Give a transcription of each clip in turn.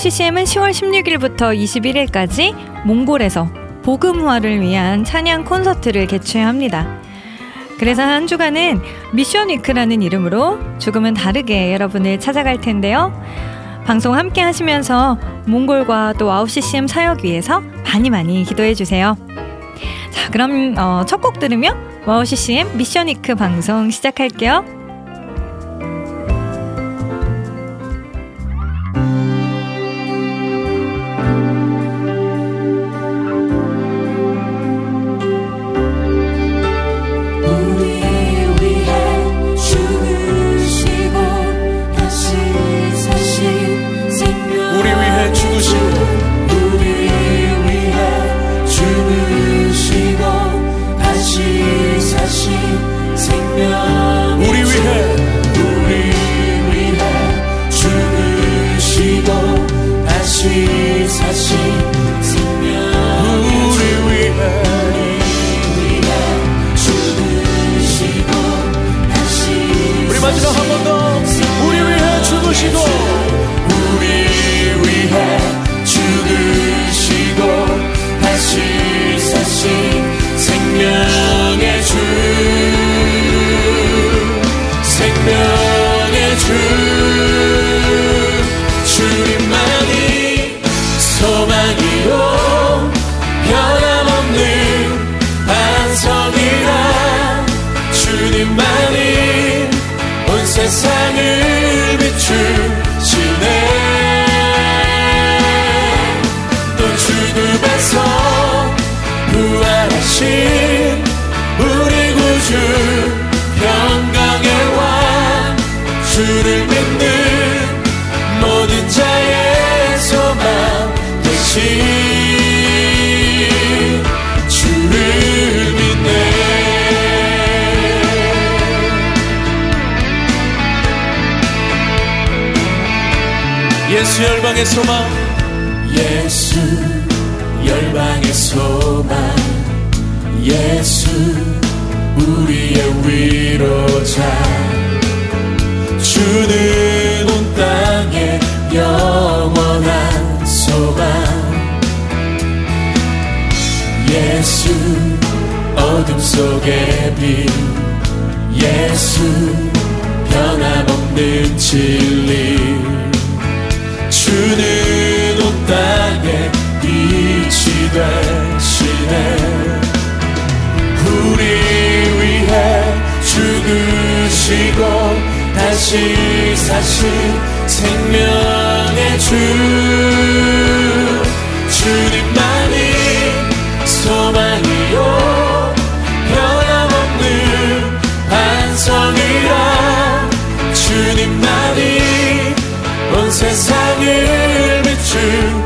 CCM은 10월 16일부터 21일까지 몽골에서 복음화를 위한 찬양 콘서트를 개최합니다. 그래서 한 주간은 mission week라는 이름으로 조금은 다르게 여러분을 찾아갈 텐데요. 방송 함께 하시면서 몽골과 또 와우 CCM 사역 위해서 많이 많이 기도해 주세요. 자, 그럼 어, 첫곡 들으며 와우 CCM mission week 방송 시작할게요. 되시네 우리 위해 죽으시고 다시 사신 생명의 주 주님만이 소망이요. 변함없는 반성이라 주님만이 온 세상을 비추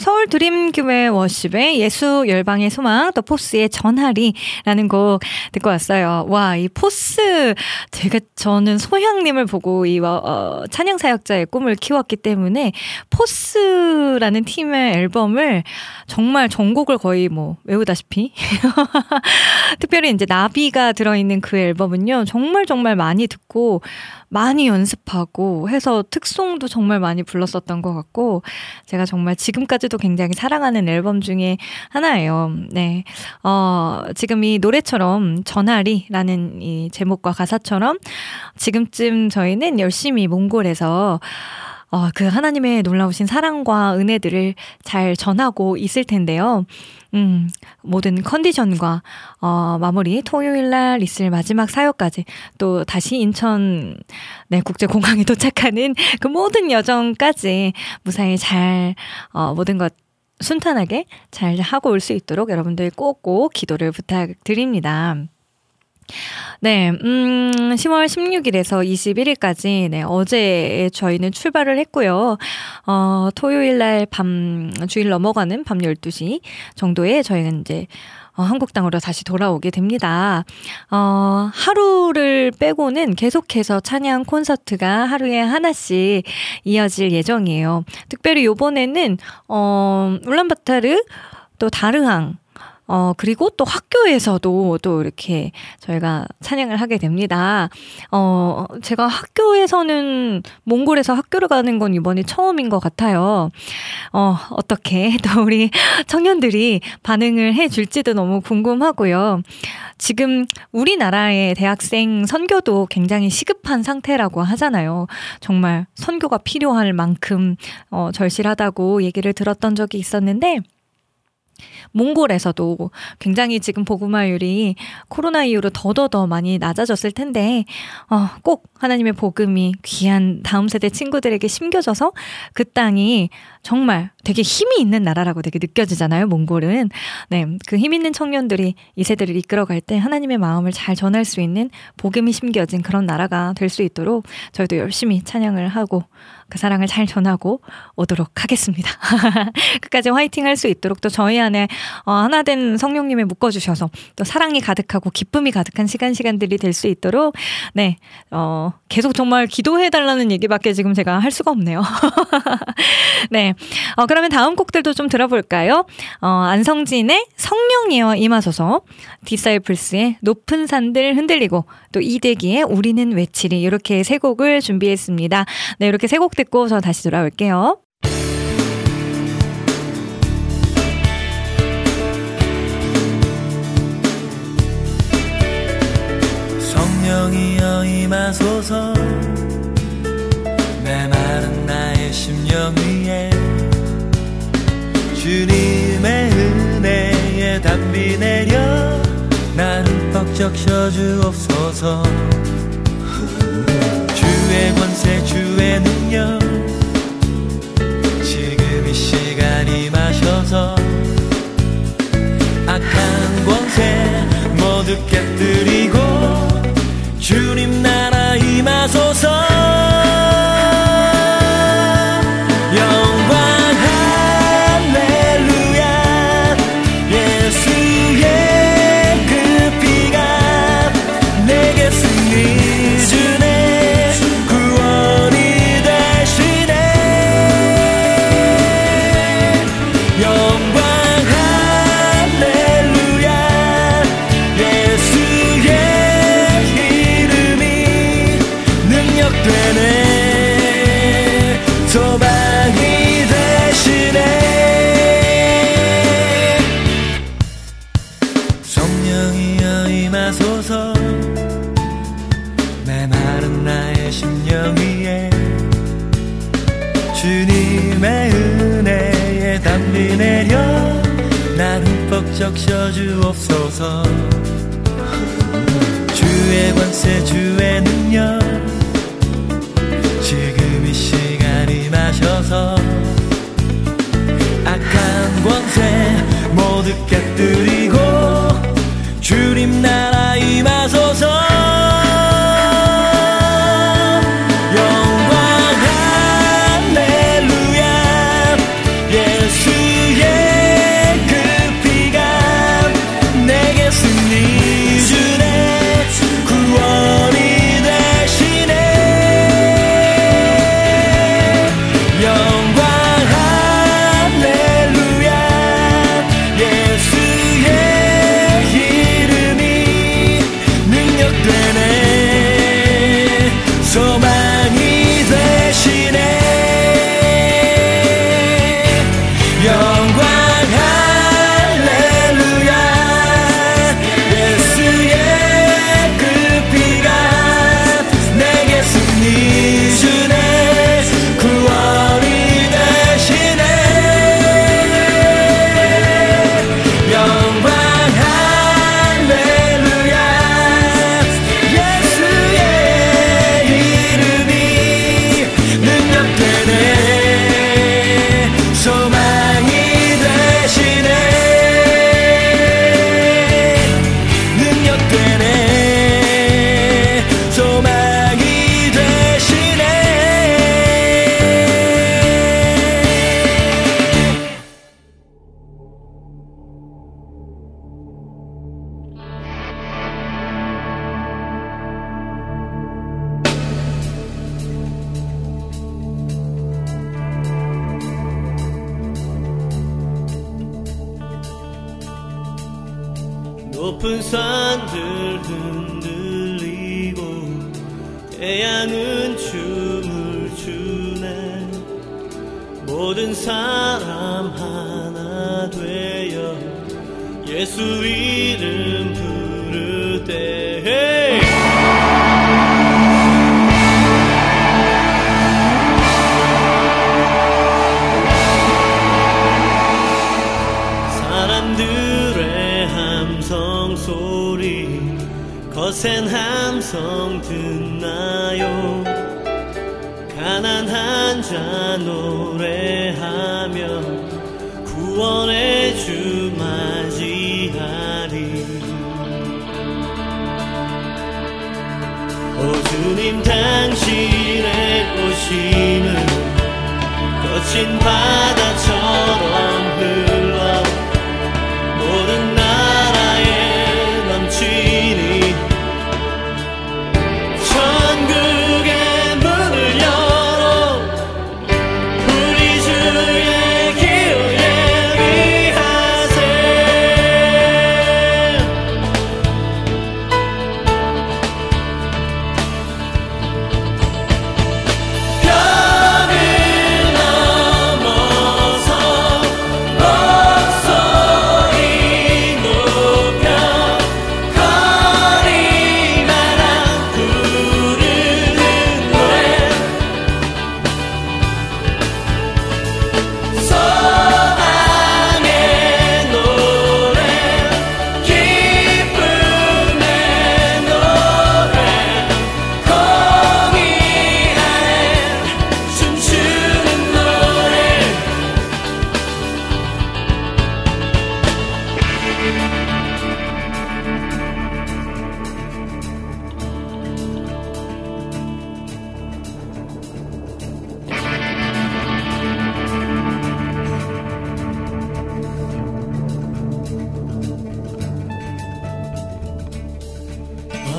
서울 드림교회 worship의 예수 열방의 소망, 또 포스의 전하리라는 곡 듣고 왔어요. 와, 이 포스, 제가, 저는 소향님을 보고 이, 어, 찬양 사역자의 꿈을 키웠기 때문에 포스라는 팀의 앨범을 정말 전곡을 거의 뭐 외우다시피. 특별히 이제 나비가 들어있는 그 앨범은요, 정말 정말 많이 듣고, 많이 연습하고 해서 특송도 정말 많이 불렀었던 것 같고 제가 정말 지금까지도 굉장히 사랑하는 앨범 중에 하나예요. 네. 어, 지금 이 노래처럼 전하리라는 이 제목과 가사처럼 지금쯤 저희는 열심히 몽골에서 어, 그 하나님의 놀라우신 사랑과 은혜들을 잘 전하고 있을 텐데요. 음, 모든 컨디션과, 어, 마무리, 토요일 날 있을 마지막 사역까지, 또 다시 인천, 네, 국제공항에 도착하는 그 모든 여정까지 무사히 잘, 어, 모든 것 순탄하게 잘 하고 올 수 있도록 여러분들 꼭꼭 기도를 부탁드립니다. 네, 음, 10월 16일에서 21일까지, 네, 어제 저희는 출발을 했고요. 어, 토요일 날 밤, 주일 넘어가는 밤 12시 정도에 저희는 이제, 어, 한국땅으로 다시 돌아오게 됩니다. 어, 하루를 빼고는 계속해서 찬양 콘서트가 하루에 하나씩 이어질 예정이에요. 특별히 요번에는, 어, 울란바타르, 또 다르항, 어, 그리고 또 학교에서도 또 이렇게 저희가 찬양을 하게 됩니다. 어, 제가 학교에서는 몽골에서 학교를 가는 건 이번이 처음인 것 같아요. 어, 어떻게 또 우리 청년들이 반응을 해 줄지도 너무 궁금하고요. 지금 우리나라의 대학생 선교도 굉장히 시급한 상태라고 하잖아요. 정말 선교가 필요할 만큼 어, 절실하다고 얘기를 들었던 적이 있었는데, 몽골에서도 굉장히 지금 복음화율이 코로나 이후로 더더더 많이 낮아졌을 텐데, 어, 꼭 하나님의 복음이 귀한 다음 세대 친구들에게 심겨져서 그 땅이 정말 되게 힘이 있는 나라라고 되게 느껴지잖아요, 몽골은. 네, 그 힘 있는 청년들이 이 세대를 이끌어갈 때 하나님의 마음을 잘 전할 수 있는 복음이 심겨진 그런 나라가 될 수 있도록 저희도 열심히 찬양을 하고 그 사랑을 잘 전하고 오도록 하겠습니다. 끝까지 화이팅 할 수 있도록 또 저희 안에 어, 하나 된 성령님을 묶어주셔서 또 사랑이 가득하고 기쁨이 가득한 시간 시간들이 될 수 있도록 네, 어, 계속 정말 기도해달라는 얘기밖에 지금 제가 할 수가 없네요. 네. 어, 그러면 다음 곡들도 좀 들어볼까요? 어, 안성진의 성령이여 임하소서, 디사이플스의 높은 산들 흔들리고, 또 이대기의 우리는 외치리, 이렇게 세 곡을 준비했습니다. 네, 이렇게 세 곡 듣고 저 다시 돌아올게요. 성령이여 임하소서. 메마른 나의 심령 위에. 주님의 은혜에 담비 내려 나는 벅적 셔주옵소서 주의 권세 주의 능력. 지금 이 시간 임하셔서 악한 권세 모두 깨뜨리고 주옵소서. 주의 권세 주의 능력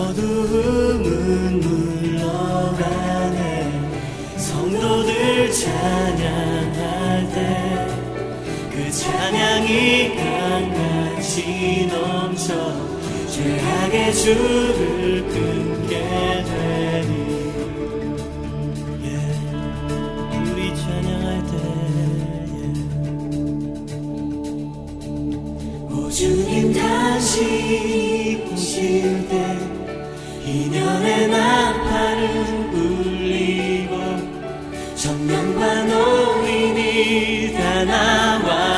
어두움은 물러가네. 성도들 찬양할 때 그 찬양이 강같이 넘쳐 죄악의 줄을 끊게 되니 예. 우리 찬양할 때 예. 주님 다시 오실 때 이년의 나팔을 울리고 청년과 노인이 다 나와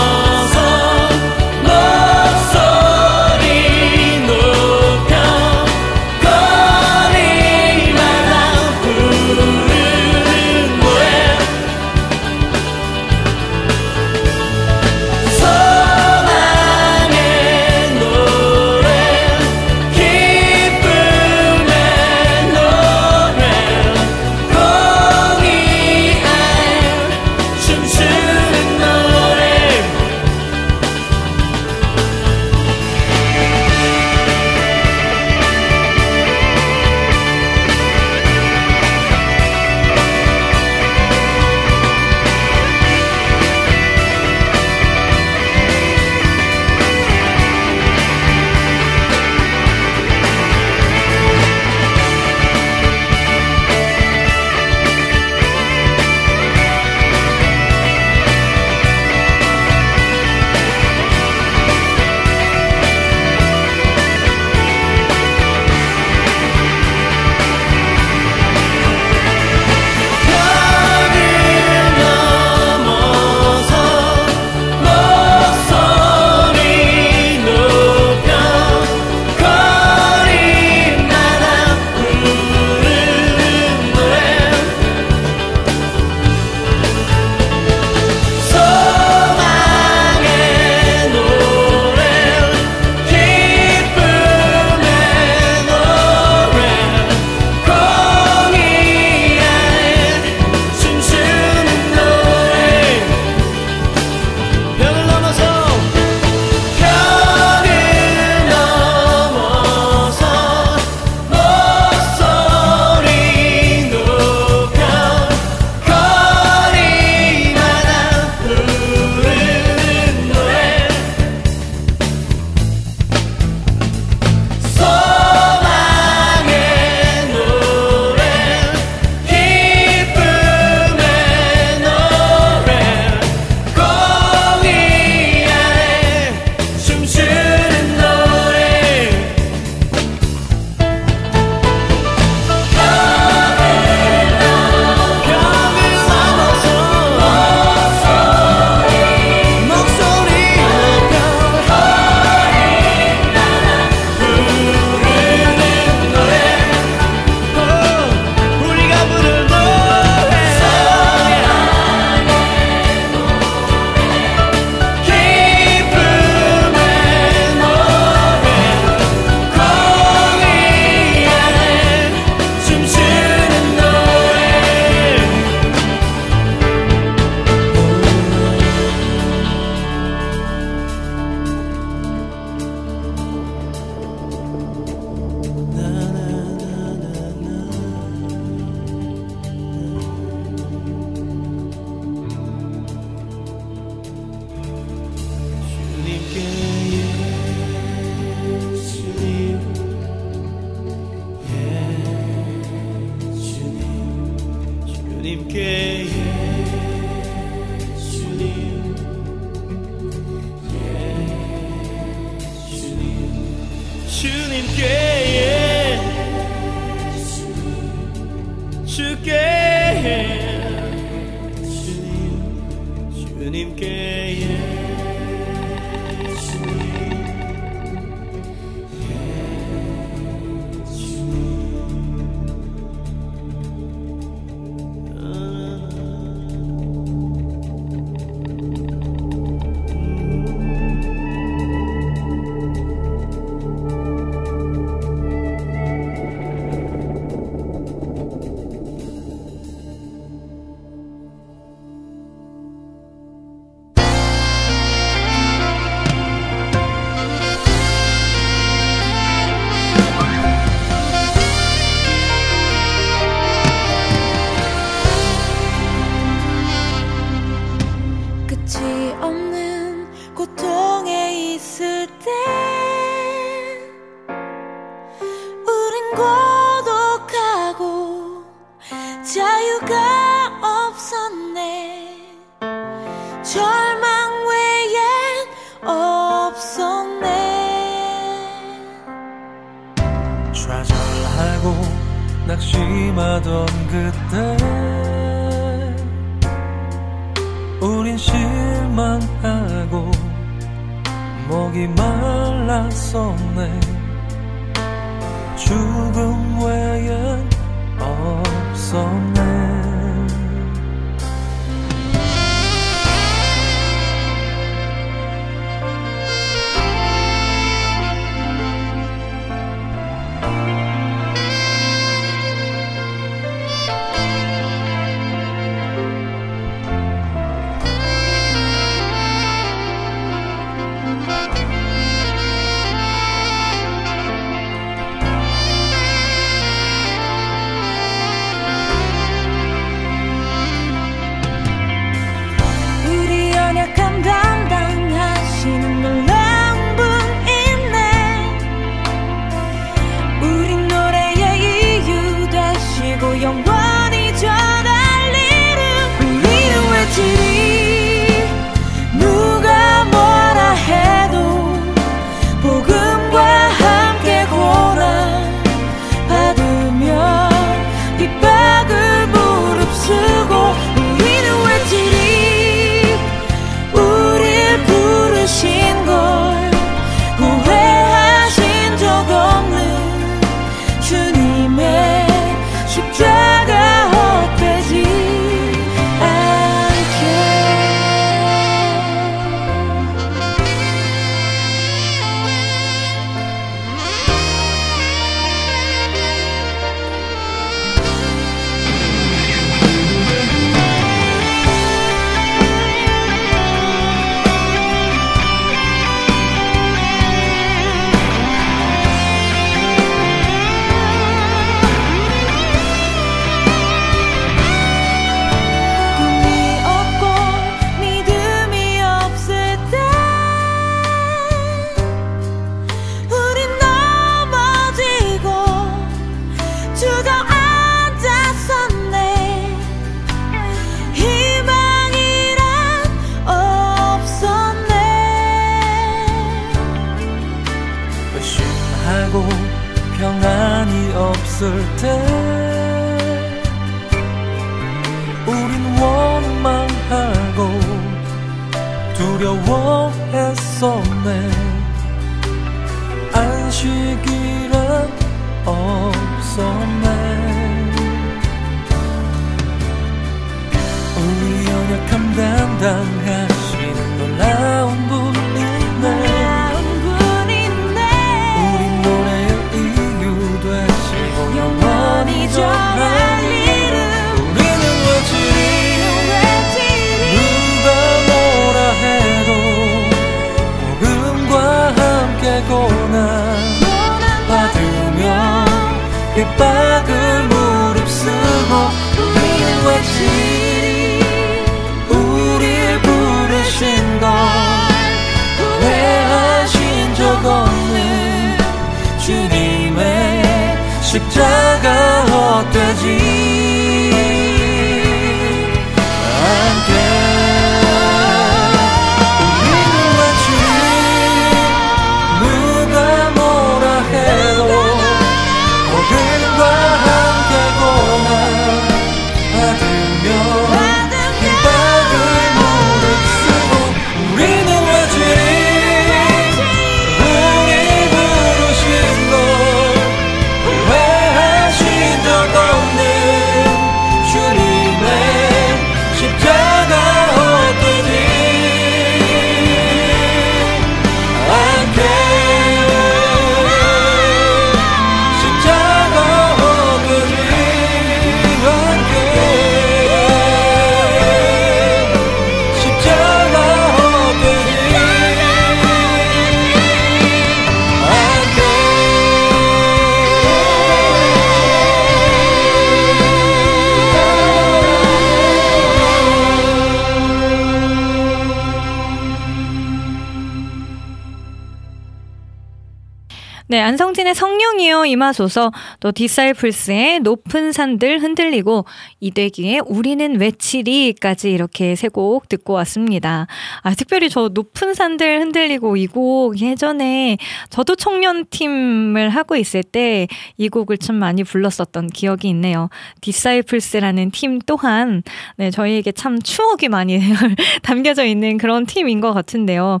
임하소서, 또 디사이플스의 높은 산들 흔들리고, 이대기의 우리는 외치리까지 이렇게 세 곡 듣고 왔습니다. 아, 특별히 저 높은 산들 흔들리고 이 곡 예전에 저도 청년팀을 하고 있을 때 이 곡을 참 많이 불렀었던 기억이 있네요. 디사이플스라는 팀 또한, 네, 저희에게 참 추억이 많이 담겨져 있는 그런 팀인 것 같은데요.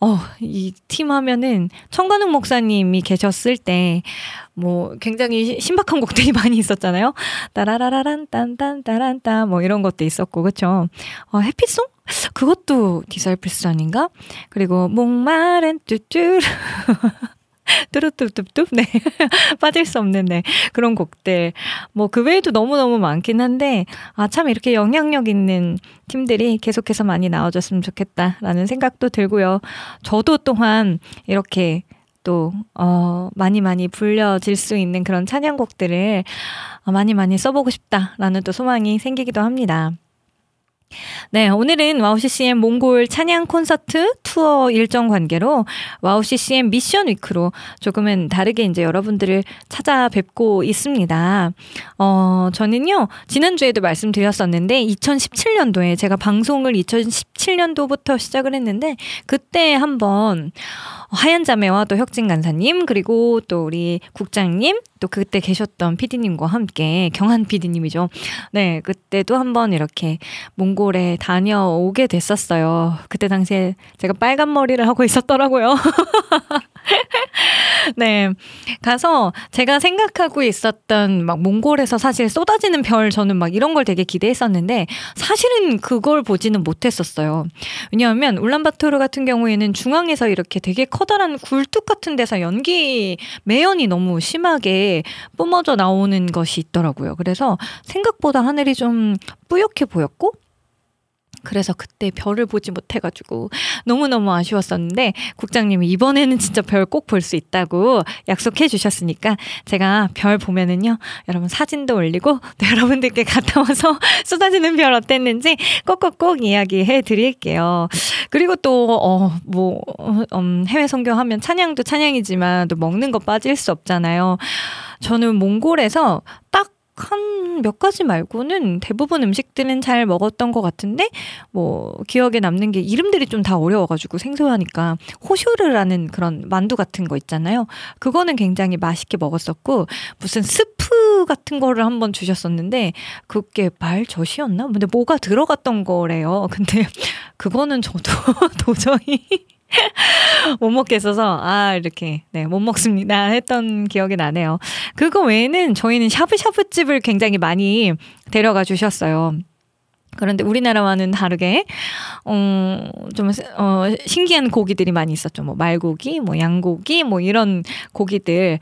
어, 이 팀 하면은 청관욱 목사님이 계셨을 때, 뭐, 굉장히 신박한 곡들이 많이 있었잖아요. 따라라라란, 딴딴, 따란따, 뭐 이런 것도 있었고, 그쵸? 어, 해피송? 그것도 디사이플스 아닌가? 그리고, 목마른 뚜뚜 뚜루뚜뚜뚜 네 빠질 수 없는 네 그런 곡들 뭐 그 외에도 너무 너무 많긴 한데 아 참 이렇게 영향력 있는 팀들이 계속해서 많이 나와줬으면 좋겠다라는 생각도 들고요. 저도 또한 이렇게 또, 어, 많이 많이 불려질 수 있는 그런 찬양곡들을 많이 많이 써보고 싶다라는 또 소망이 생기기도 합니다. 네, 오늘은 와우 CCM 몽골 찬양 콘서트 투어 일정 관계로 와우 CCM mission week로 조금은 다르게 이제 여러분들을 찾아뵙고 있습니다. 어, 저는요, 지난주에도 말씀드렸었는데 2017년도에 제가 방송을 2017년도부터 시작을 했는데 그때 한번 하얀 자매와 또 혁진 간사님 그리고 또 우리 국장님 또 그때 계셨던 피디님과 함께 경한 피디님이죠. 네, 그때도 한번 이렇게 몽골 에 다녀오게 됐었어요. 그때 당시에 제가 빨간 머리를 하고 있었더라고요. 네. 가서 제가 생각하고 있었던 막 몽골에서 사실 쏟아지는 별 저는 막 이런 걸 되게 기대했었는데 사실은 그걸 보지는 못했었어요. 왜냐하면 울란바토르 같은 경우에는 중앙에서 이렇게 되게 커다란 굴뚝 같은 데서 연기 매연이 너무 심하게 뿜어져 나오는 것이 있더라고요. 그래서 생각보다 하늘이 좀 뿌옇게 보였고 그래서 그때 별을 보지 못해가지고 너무너무 아쉬웠었는데 국장님이 이번에는 진짜 별 꼭 볼 수 있다고 약속해 주셨으니까 제가 별 보면은요 여러분 사진도 올리고 또 여러분들께 갔다 와서 쏟아지는 별 어땠는지 꼭꼭꼭 이야기해 드릴게요. 그리고 또, 어, 뭐, 음, 해외 성경하면 찬양도 찬양이지만 또 먹는 거 빠질 수 없잖아요. 저는 몽골에서 딱 한 몇 가지 말고는 대부분 음식들은 잘 먹었던 것 같은데 뭐 기억에 남는 게 이름들이 좀 다 어려워가지고 생소하니까 호쇼르라는 그런 만두 같은 거 있잖아요. 그거는 굉장히 맛있게 먹었었고 무슨 스프 같은 거를 한번 주셨었는데 그게 말젓이었나? 근데 뭐가 들어갔던 거래요. 근데 그거는 저도 도저히 못 먹겠어서 아 이렇게 네 못 먹습니다 했던 기억이 나네요. 그거 외에는 저희는 샤브샤브 집을 굉장히 많이 데려가 주셨어요. 그런데 우리나라와는 다르게 어, 좀 어, 신기한 고기들이 많이 있었죠. 뭐 말고기, 뭐 양고기, 뭐 이런 고기들.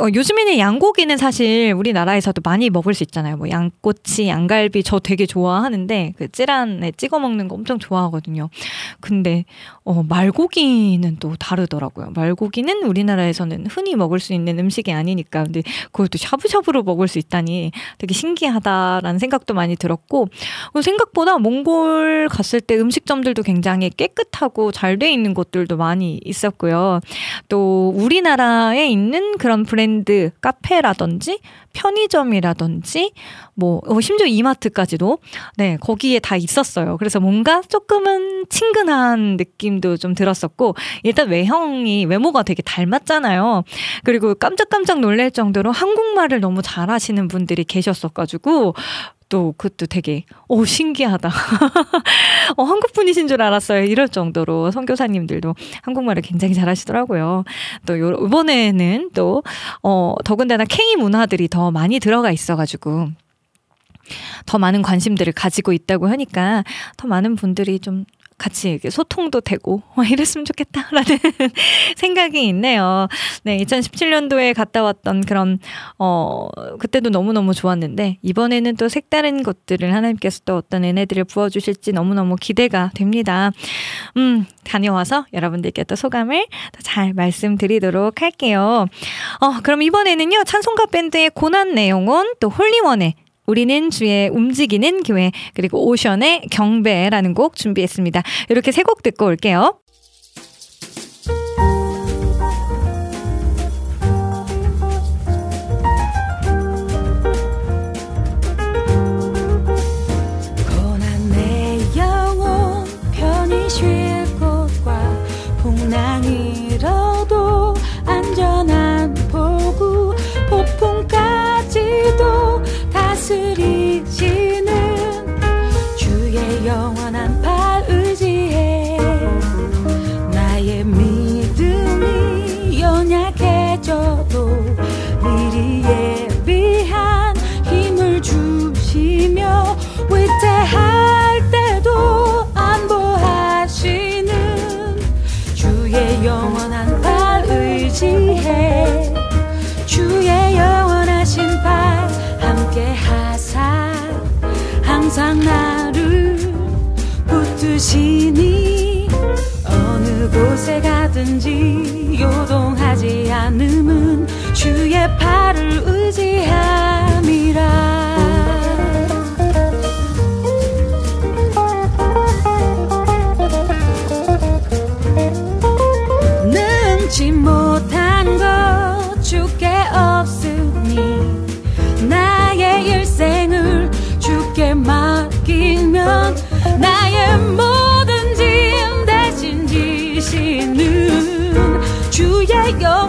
어, 요즘에는 양고기는 사실 우리나라에서도 많이 먹을 수 있잖아요. 뭐 양꼬치, 양갈비 저 되게 좋아하는데 그 찌란에 찍어 먹는 거 엄청 좋아하거든요. 근데 어, 말고기는 또 다르더라고요. 말고기는 우리나라에서는 흔히 먹을 수 있는 음식이 아니니까 근데 또 샤브샤브로 먹을 수 있다니 되게 신기하다라는 생각도 많이 들었고 생각보다 몽골 갔을 때 음식점들도 굉장히 깨끗하고 잘 돼 있는 곳들도 많이 있었고요. 또 우리나라에 있는 그런 브랜드 카페라든지 편의점이라든지 뭐 어, 심지어 이마트까지도 네 거기에 다 있었어요. 그래서 뭔가 조금은 친근한 느낌도 좀 들었었고 일단 외형이 외모가 되게 닮았잖아요. 그리고 깜짝깜짝 놀랄 정도로 한국말을 너무 잘하시는 분들이 계셨어가지고 또 그것도 되게 오 신기하다. 어, 한국 분이신 줄 알았어요. 이럴 정도로 선교사님들도 한국말을 굉장히 잘하시더라고요. 또 요, 이번에는 또 어, 더군다나 K 문화들이 더 많이 들어가 있어가지고. 더 많은 관심들을 가지고 있다고 하니까 더 많은 분들이 좀 같이 소통도 되고 와 이랬으면 좋겠다라는 생각이 있네요. 네, 2017년도에 갔다 왔던 그런 어 그때도 너무너무 좋았는데 이번에는 또 색다른 것들을 하나님께서 또 어떤 은혜들을 부어 주실지 너무너무 기대가 됩니다. 음, 다녀와서 여러분들께 또 소감을 잘 말씀드리도록 할게요. 어, 그럼 이번에는요. 찬송가 밴드의 고난 내용은 또 홀리원의 우리는 주의 움직이는 교회 그리고 오션의 경배라는 곡 준비했습니다. 이렇게 세 곡 듣고 올게요. 항상 나를 붙드시니 어느 곳에 가든지 요동하지 않음은 주의 팔을 의지함이라. 맡기면 나의 모든 짐 대신 지시는 주의 여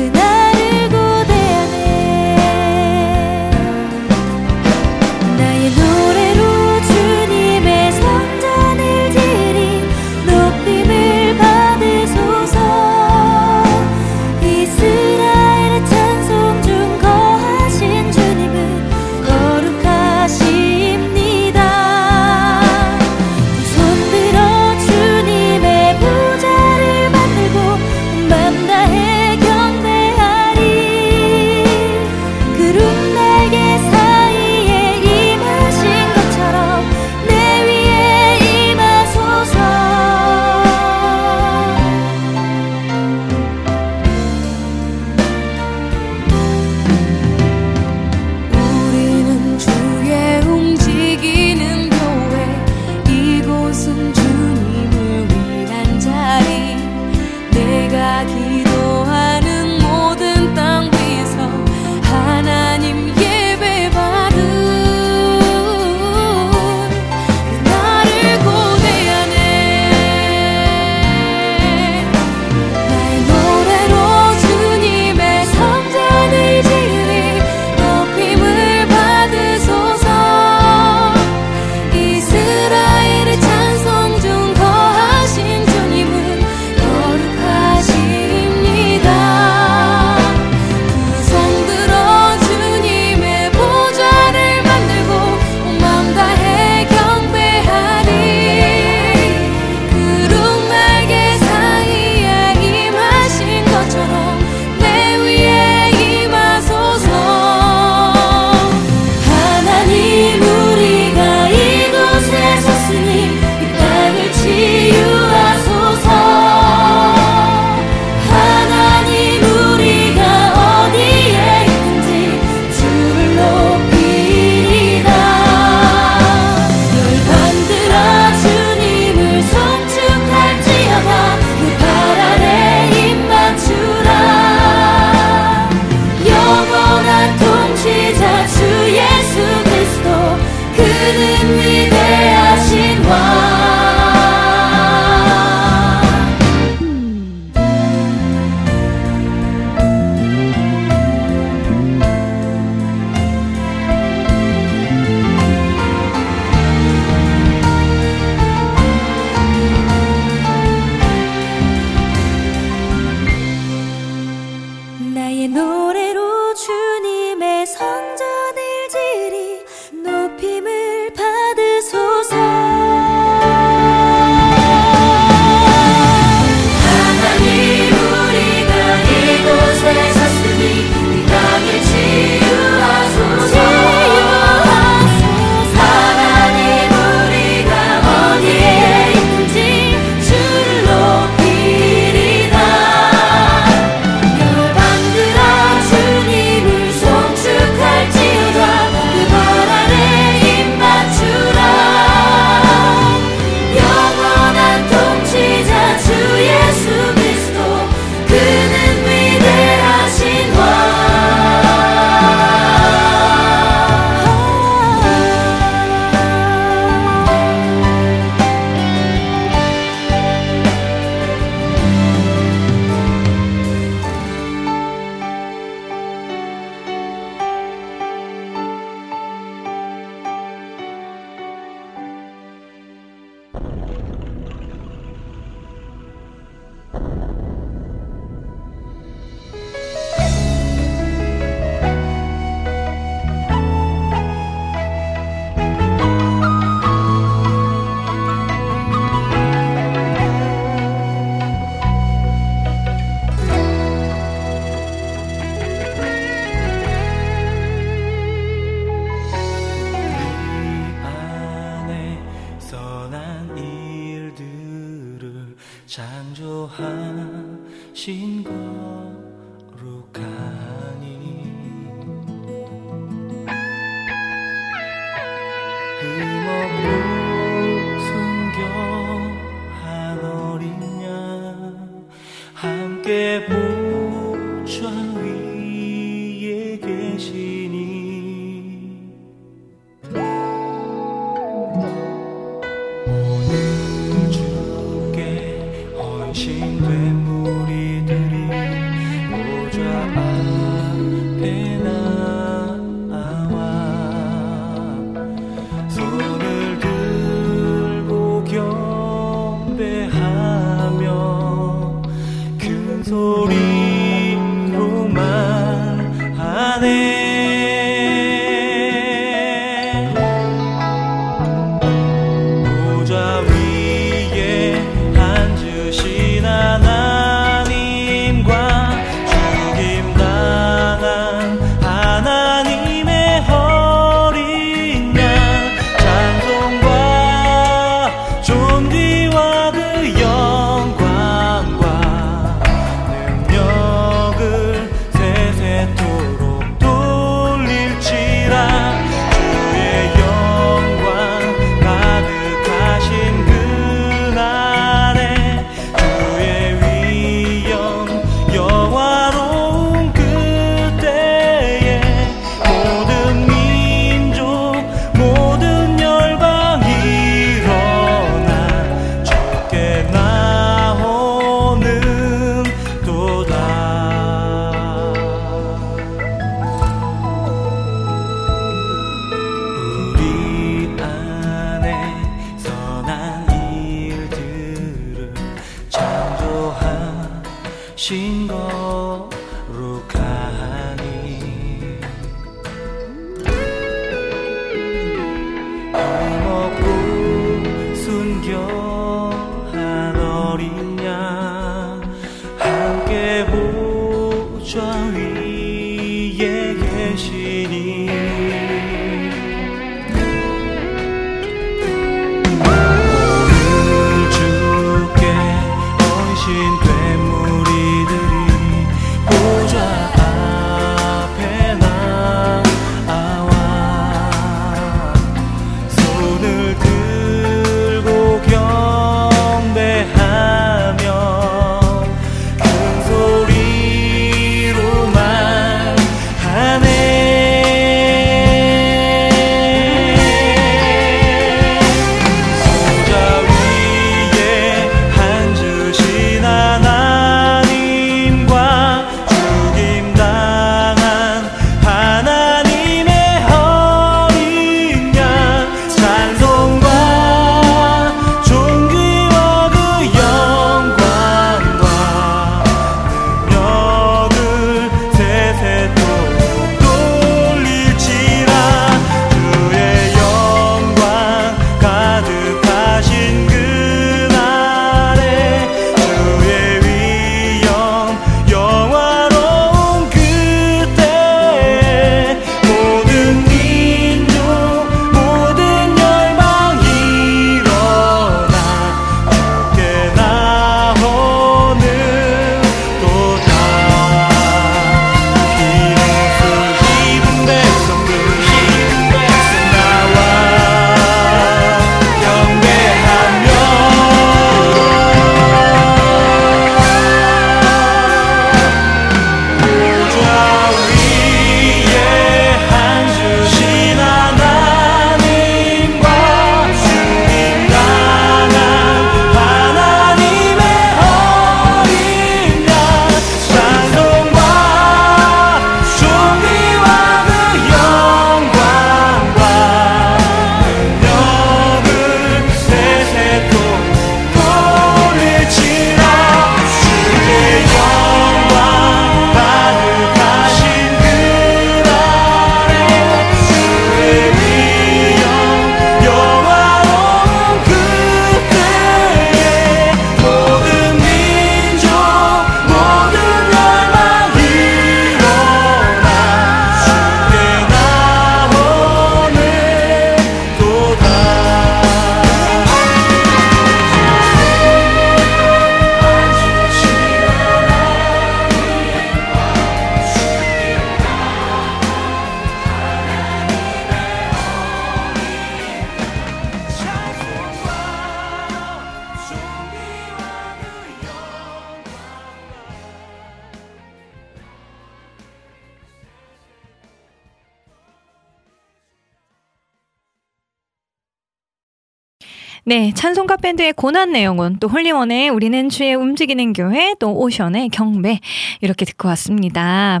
찬송가 밴드의 고난 내용은 또 홀리원의 우리는 주의 움직이는 교회 또 오션의 경배 이렇게 듣고 왔습니다.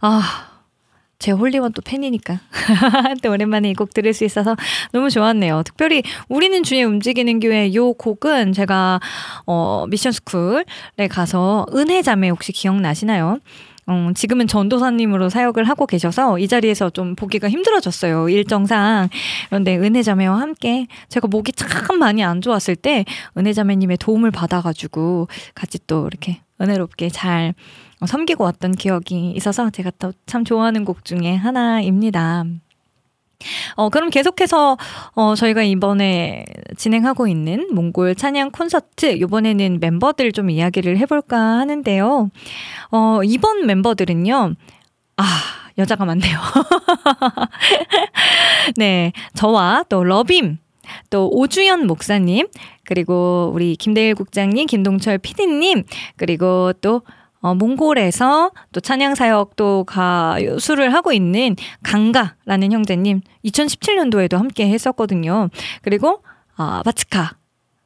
아, 제 홀리원 또 팬이니까 또 오랜만에 이 곡 들을 수 있어서 너무 좋았네요. 특별히 우리는 주의 움직이는 교회 요 곡은 제가 어 미션 스쿨에 가서 은혜 자매 혹시 기억나시나요? 어, 지금은 전도사님으로 사역을 하고 계셔서 이 자리에서 좀 보기가 힘들어졌어요. 일정상. 그런데 은혜자매와 함께 제가 목이 참 많이 안 좋았을 때 은혜자매님의 도움을 받아가지고 같이 또 이렇게 은혜롭게 잘 섬기고 왔던 기억이 있어서 제가 또 참 좋아하는 곡 중에 하나입니다. 어, 그럼 계속해서, 어, 저희가 이번에 진행하고 있는 몽골 찬양 콘서트, 이번에는 멤버들 좀 이야기를 해볼까 하는데요. 어, 이번 멤버들은요, 아, 여자가 많네요. 네, 저와 또 러빔, 또 오주연 목사님, 그리고 우리 김대일 국장님, 김동철 PD님, 그리고 또 어, 몽골에서 또 찬양 사역도 가수를 하고 있는 강가라는 형제님 2017년도에도 함께 했었거든요. 그리고 아, 바츠카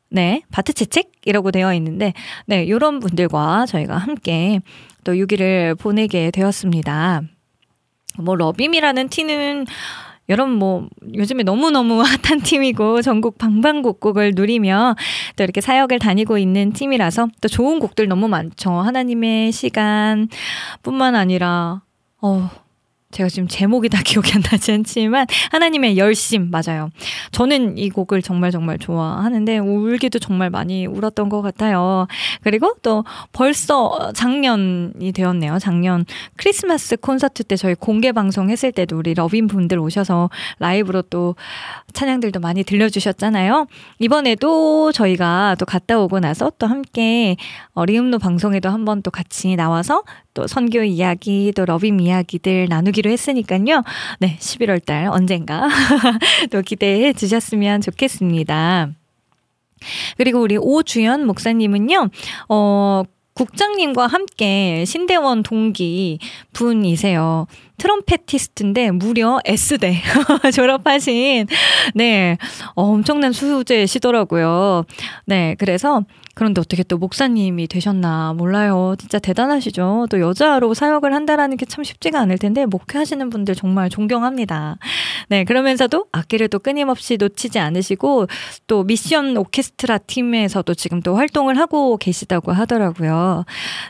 네, 바트치칙이라고 되어 있는데, 네, 요런 분들과 저희가 함께 또 6일을 보내게 되었습니다. 뭐, 러빔이라는 티는 여러분 뭐 요즘에 너무너무 핫한 팀이고 전국 방방곡곡을 누리며 또 이렇게 사역을 다니고 있는 팀이라서 또 좋은 곡들 너무 많죠. 하나님의 시간 뿐만 아니라 어 제가 지금 제목이 다 기억이 안 나지 않지만 하나님의 열심 맞아요. 저는 이 곡을 정말 정말 좋아하는데 울기도 정말 많이 울었던 것 같아요. 그리고 또 벌써 작년이 되었네요. 작년 크리스마스 콘서트 때 저희 공개 방송 했을 때도 우리 러빈 분들 오셔서 라이브로 또 찬양들도 많이 들려주셨잖아요. 이번에도 저희가 또 갔다 오고 나서 또 함께 어리음노 방송에도 한번 또 같이 나와서 또 선교 이야기, 또 러빔 이야기들 나누기 로 했으니까요. 네, 11월 달 언젠가 또 기대해 주셨으면 좋겠습니다. 그리고 우리 오주연 목사님은요, 어, 국장님과 함께 신대원 동기 분이세요. 트럼펫티스트인데 무려 S대 졸업하신 네 어, 엄청난 수제시더라고요. 네 그래서 그런데 어떻게 또 목사님이 되셨나 몰라요. 진짜 대단하시죠. 또 여자로 사역을 한다라는 게 참 쉽지가 않을 텐데 목회하시는 분들 정말 존경합니다. 네 그러면서도 악기를 또 끊임없이 놓치지 않으시고 또 미션 오케스트라 팀에서도 지금 또 활동을 하고 계시다고 하더라고요.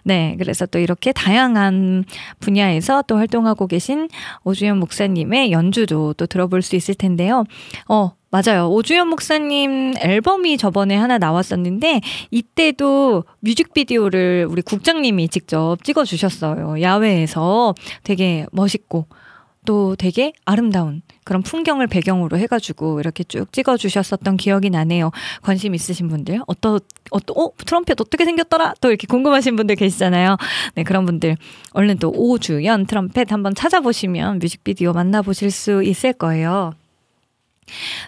네 그래서 또 이렇게 다양한 분야에서 또 활동하고 계시. 계신 오주연 목사님의 연주도 또 들어볼 수 있을 텐데요. 어, 맞아요. 오주연 목사님 앨범이 저번에 하나 나왔었는데 이때도 뮤직비디오를 우리 국장님이 직접 찍어 주셨어요. 야외에서 되게 멋있고 또 되게 아름다운 그런 풍경을 배경으로 해가지고 이렇게 쭉 찍어주셨었던 기억이 나네요. 관심 있으신 분들, 어떠, 어떠, 어, 트럼펫 어떻게 생겼더라? 또 이렇게 궁금하신 분들 계시잖아요. 네, 그런 분들 얼른 또 오주연 트럼펫 한번 찾아보시면 뮤직비디오 만나보실 수 있을 거예요.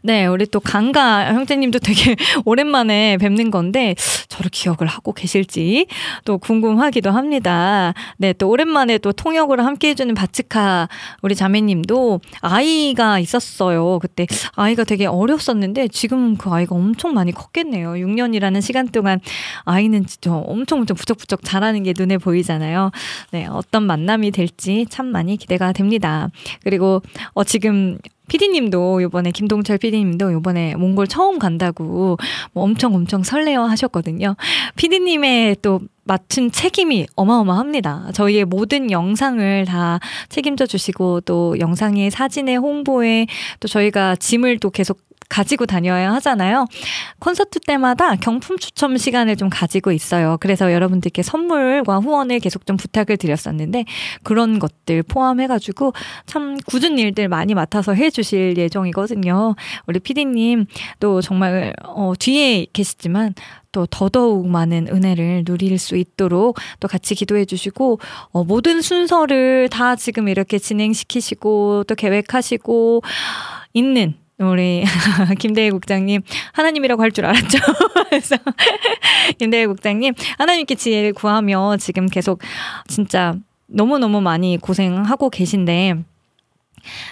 네, 우리 또 강가 형제님도 되게 오랜만에 뵙는 건데 저를 기억을 하고 계실지 또 궁금하기도 합니다. 네, 또 오랜만에 또 통역을 함께 해주는 바츠카 우리 자매님도 아이가 있었어요. 그때 아이가 되게 어렸었는데 지금 그 아이가 엄청 많이 컸겠네요. 6년이라는 시간 동안 아이는 진짜 엄청 엄청 부쩍부쩍 자라는 게 눈에 보이잖아요. 네, 어떤 만남이 될지 참 많이 기대가 됩니다. 그리고 어, 지금 피디님도 요번에 김동철 피디님도 요번에 몽골 처음 간다고 뭐 엄청 엄청 설레어 하셨거든요. 피디님의 또 맡은 책임이 어마어마합니다. 저희의 모든 영상을 다 책임져 주시고 또 영상의 사진의 홍보에 또 저희가 짐을 또 계속 가지고 다녀야 하잖아요. 콘서트 때마다 경품 추첨 시간을 좀 가지고 있어요. 그래서 여러분들께 선물과 후원을 계속 좀 부탁을 드렸었는데 그런 것들 포함해가지고 참 굳은 일들 많이 맡아서 해주실 예정이거든요. 우리 피디님 또 정말 어, 뒤에 계시지만 또 더더욱 많은 은혜를 누릴 수 있도록 또 같이 기도해 주시고 어, 모든 순서를 다 지금 이렇게 진행시키시고 또 계획하시고 있는 우리 김대희 국장님 하나님이라고 할 줄 알았죠. 그래서 김대희 국장님 하나님께 지혜를 구하며 지금 계속 진짜 너무너무 많이 고생하고 계신데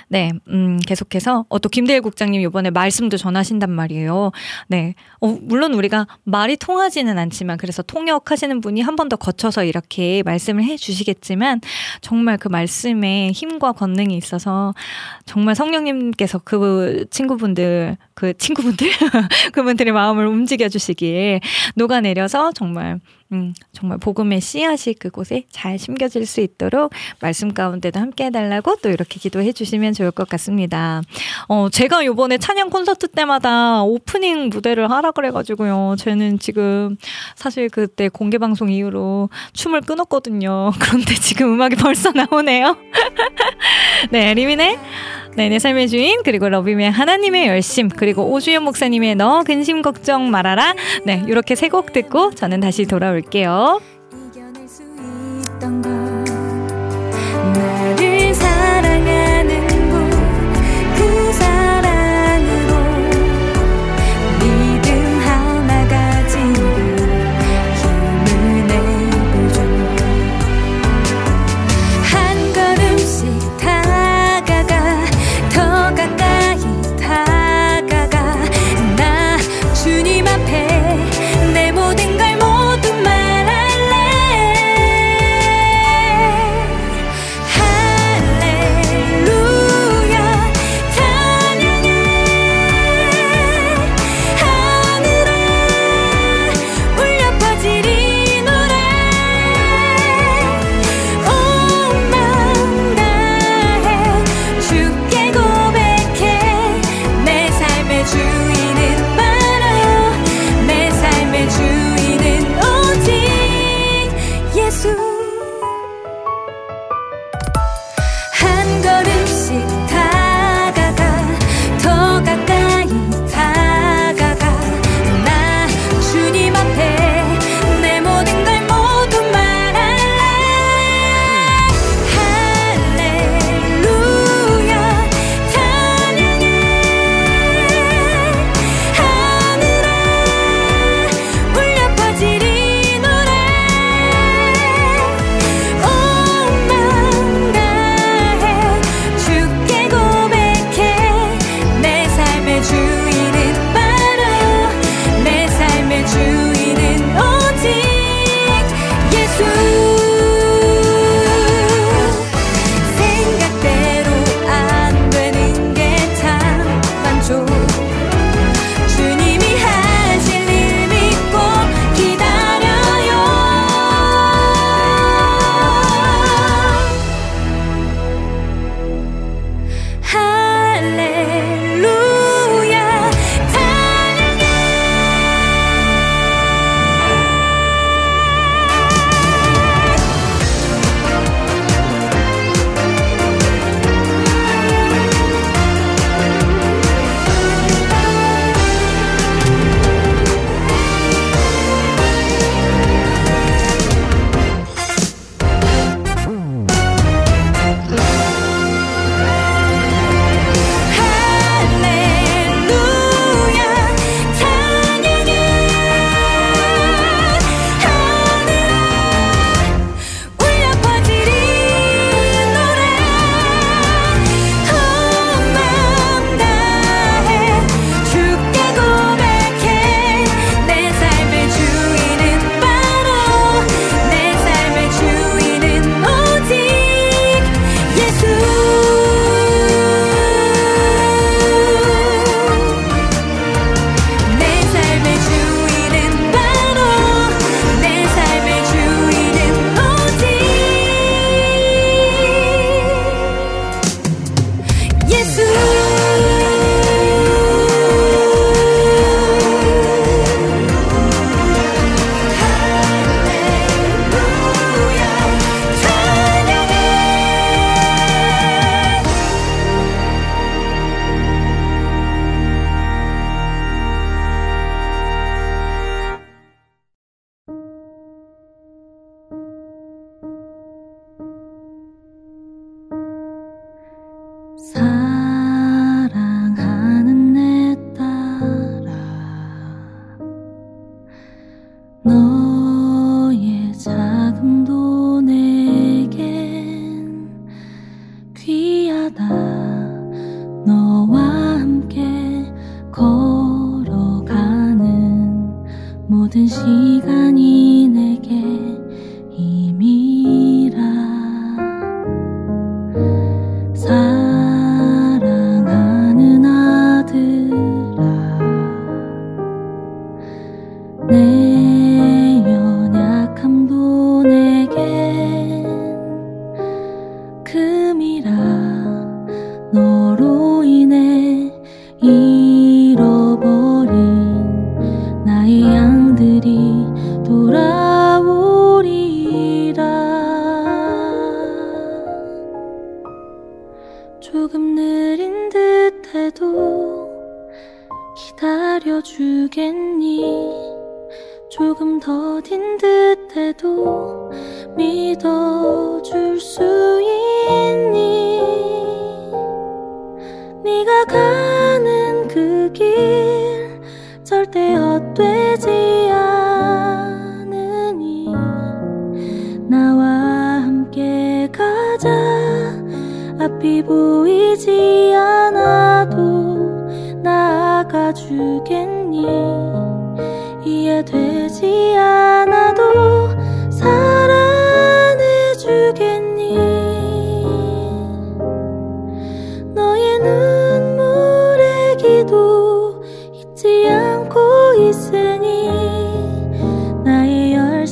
네, 음, 계속해서, 어, 또 김대일 국장님 이번에 말씀도 전하신단 말이에요. 네. 어, 물론 우리가 말이 통하지는 않지만, 그래서 통역하시는 분이 한 번 더 거쳐서 이렇게 말씀을 해 주시겠지만, 정말 그 말씀에 힘과 권능이 있어서, 정말 성령님께서 그 친구분들, 그 친구분들? 그분들의 마음을 움직여 주시길 녹아내려서 정말 음, 정말 복음의 씨앗이 그곳에 잘 심겨질 수 있도록 말씀 가운데도 함께 해달라고 또 이렇게 기도해 주시면 좋을 것 같습니다. 어, 제가 요번에 찬양 콘서트 때마다 오프닝 무대를 하라 그래가지고요. 저는 지금 사실 그때 공개 방송 이후로 춤을 끊었거든요. 그런데 지금 음악이 벌써 나오네요. 네, 리민의 네, 내 삶의 주인 그리고 러비의 하나님의 열심 그리고 오주연 목사님의 너 근심 걱정 말아라 네 이렇게 세 곡 듣고 저는 다시 돌아올게요.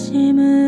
관심을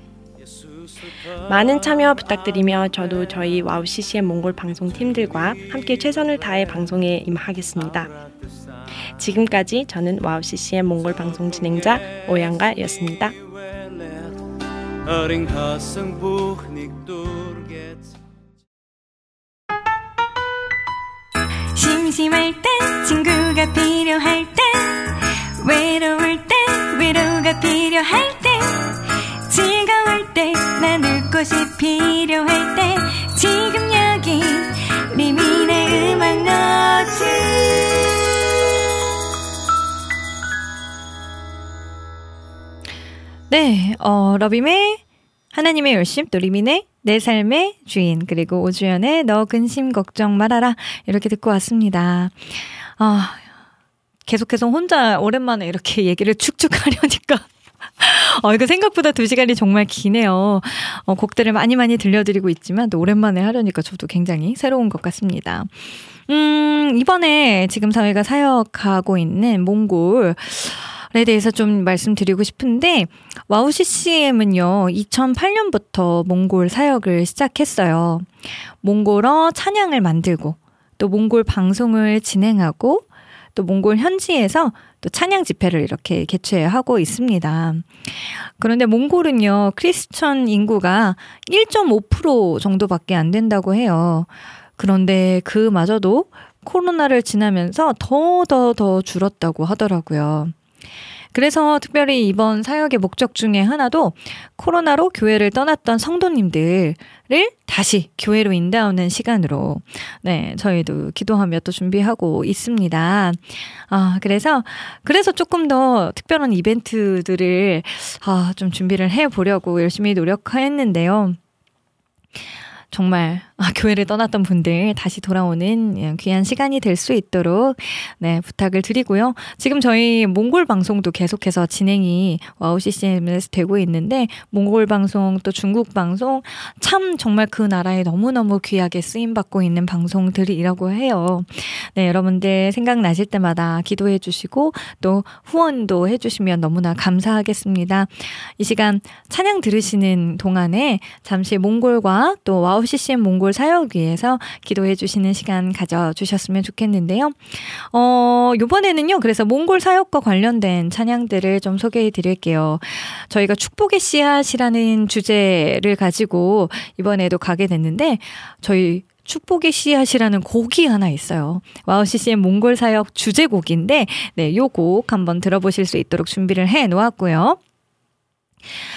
많은 참여 부탁드리며 저도 저희 와우 CCM 몽골 방송 팀들과 함께 최선을 다해 방송에 임하겠습니다. 지금까지 저는 와우 CCM 몽골 방송 진행자 오양가였습니다. 심심할 땐 친구가 필요할 땐 외로울 땐 위로가 필요할 땐 즐거울 때 나눌 곳이 필요할 때 지금 여기 리민의 음악 노트 네, 어, 러빔의 하나님의 열심, 또 리민의 내 삶의 주인, 그리고 오주연의 너 근심 걱정 말아라. 이렇게 듣고 왔습니다. 아, 계속해서 혼자 오랜만에 이렇게 얘기를 쭉 하려니까. 어, 이거 생각보다 두 시간이 정말 기네요. 어, 곡들을 많이 많이 들려드리고 있지만 또 오랜만에 하려니까 저도 굉장히 새로운 것 같습니다. 음, 이번에 지금 저희가 사역하고 있는 몽골, 에 대해서 좀 말씀드리고 싶은데 WOW CCM은요 2008년부터 몽골 사역을 시작했어요. 몽골어 찬양을 만들고 또 몽골 방송을 진행하고 또 몽골 현지에서 또 찬양 집회를 이렇게 개최하고 있습니다. 그런데 몽골은요 크리스천 인구가 1.5% 정도밖에 안 된다고 해요. 그런데 그마저도 코로나를 지나면서 더 더 더 줄었다고 하더라고요. 그래서 특별히 이번 사역의 목적 중에 하나도 코로나로 교회를 떠났던 성도님들을 다시 교회로 인도하는 시간으로 네, 저희도 기도하며 또 준비하고 있습니다. 아, 그래서 그래서 조금 더 특별한 이벤트들을 아, 좀 준비를 해 보려고 열심히 노력했는데요. 정말 아, 교회를 떠났던 분들 다시 돌아오는 예, 귀한 시간이 될 수 있도록 네, 부탁을 드리고요. 지금 저희 몽골 방송도 계속해서 진행이 WOW CCM에서 되고 있는데 몽골 방송 또 중국 방송 참 정말 그 나라에 너무너무 귀하게 쓰임 받고 있는 방송들이라고 해요. 네, 여러분들 생각나실 때마다 기도해 주시고 또 후원도 해 주시면 너무나 감사하겠습니다. 이 시간 찬양 들으시는 동안에 잠시 몽골과 또 WOW CCM 몽골 사역 위해서 기도해 주시는 시간 가져주셨으면 좋겠는데요. 어, 요번에는요, 그래서 몽골 사역과 관련된 찬양들을 좀 소개해 드릴게요. 저희가 축복의 씨앗이라는 주제를 가지고 이번에도 가게 됐는데, 저희 축복의 씨앗이라는 곡이 하나 있어요. WOW CCM 몽골 사역 주제곡인데, 네, 요 곡 한번 들어보실 수 있도록 준비를 해 놓았고요.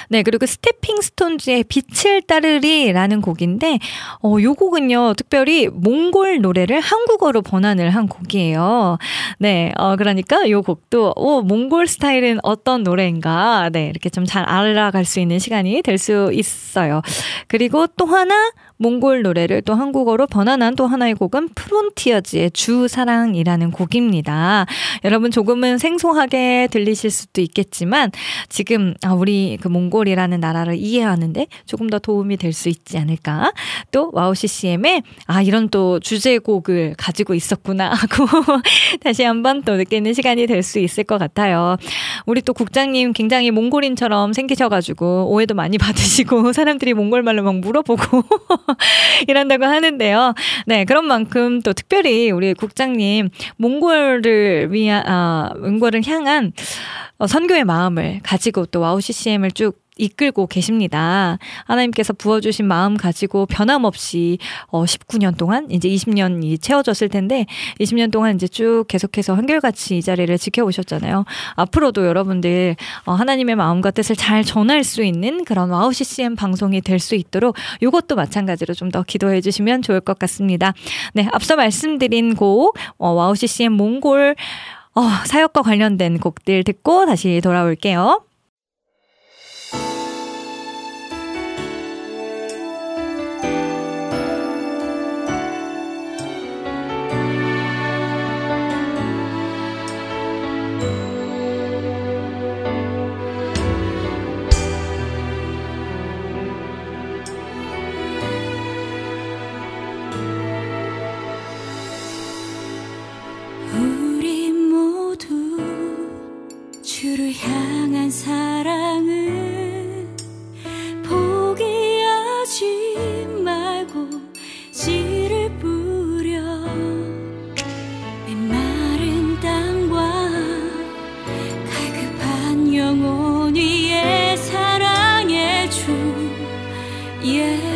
네, 그리고 Stepping Stones의 빛을 따르리라는 곡인데, 어, 요 곡은요, 특별히 몽골 노래를 한국어로 번안을 한 곡이에요. 네, 어, 그러니까 요 곡도, 오, 몽골 스타일은 어떤 노래인가, 네, 이렇게 좀 잘 알아갈 수 있는 시간이 될 수 있어요. 그리고 또 하나, 몽골 노래를 또 한국어로 번안한 또 하나의 곡은 Frontiers의 주 사랑이라는 곡입니다. 여러분 조금은 생소하게 들리실 수도 있겠지만 지금 아 우리 그 몽골이라는 나라를 이해하는데 조금 더 도움이 될 수 있지 않을까? 또 WOW CCM에 아 이런 또 주제곡을 가지고 있었구나 하고 다시 한번 또 느끼는 시간이 될 수 있을 것 같아요. 우리 또 국장님 굉장히 몽골인처럼 생기셔가지고 오해도 많이 받으시고 사람들이 몽골말로 막 물어보고 이런다고 하는데요. 네, 그런 만큼 또 특별히 우리 국장님 몽골을 위한, 아, 몽골을 향한 어, 선교의 마음을 가지고 또 WOW CCM을 쭉 이끌고 계십니다. 하나님께서 부어주신 마음 가지고 변함없이 어 19년 동안 이제 20년이 채워졌을 텐데 20년 동안 이제 쭉 계속해서 한결같이 이 자리를 지켜오셨잖아요. 앞으로도 여러분들 어 하나님의 마음과 뜻을 잘 전할 수 있는 그런 WOW CCM 방송이 될 수 있도록 이것도 마찬가지로 좀 더 기도해 주시면 좋을 것 같습니다. 네, 앞서 말씀드린 곡 어, WOW CCM 몽골 어, 사역과 관련된 곡들 듣고 다시 돌아올게요. 향한 사랑을 포기하지 말고 씨를 뿌려 메마른 땅과 갈급한 영혼 위에 사랑해 주 예.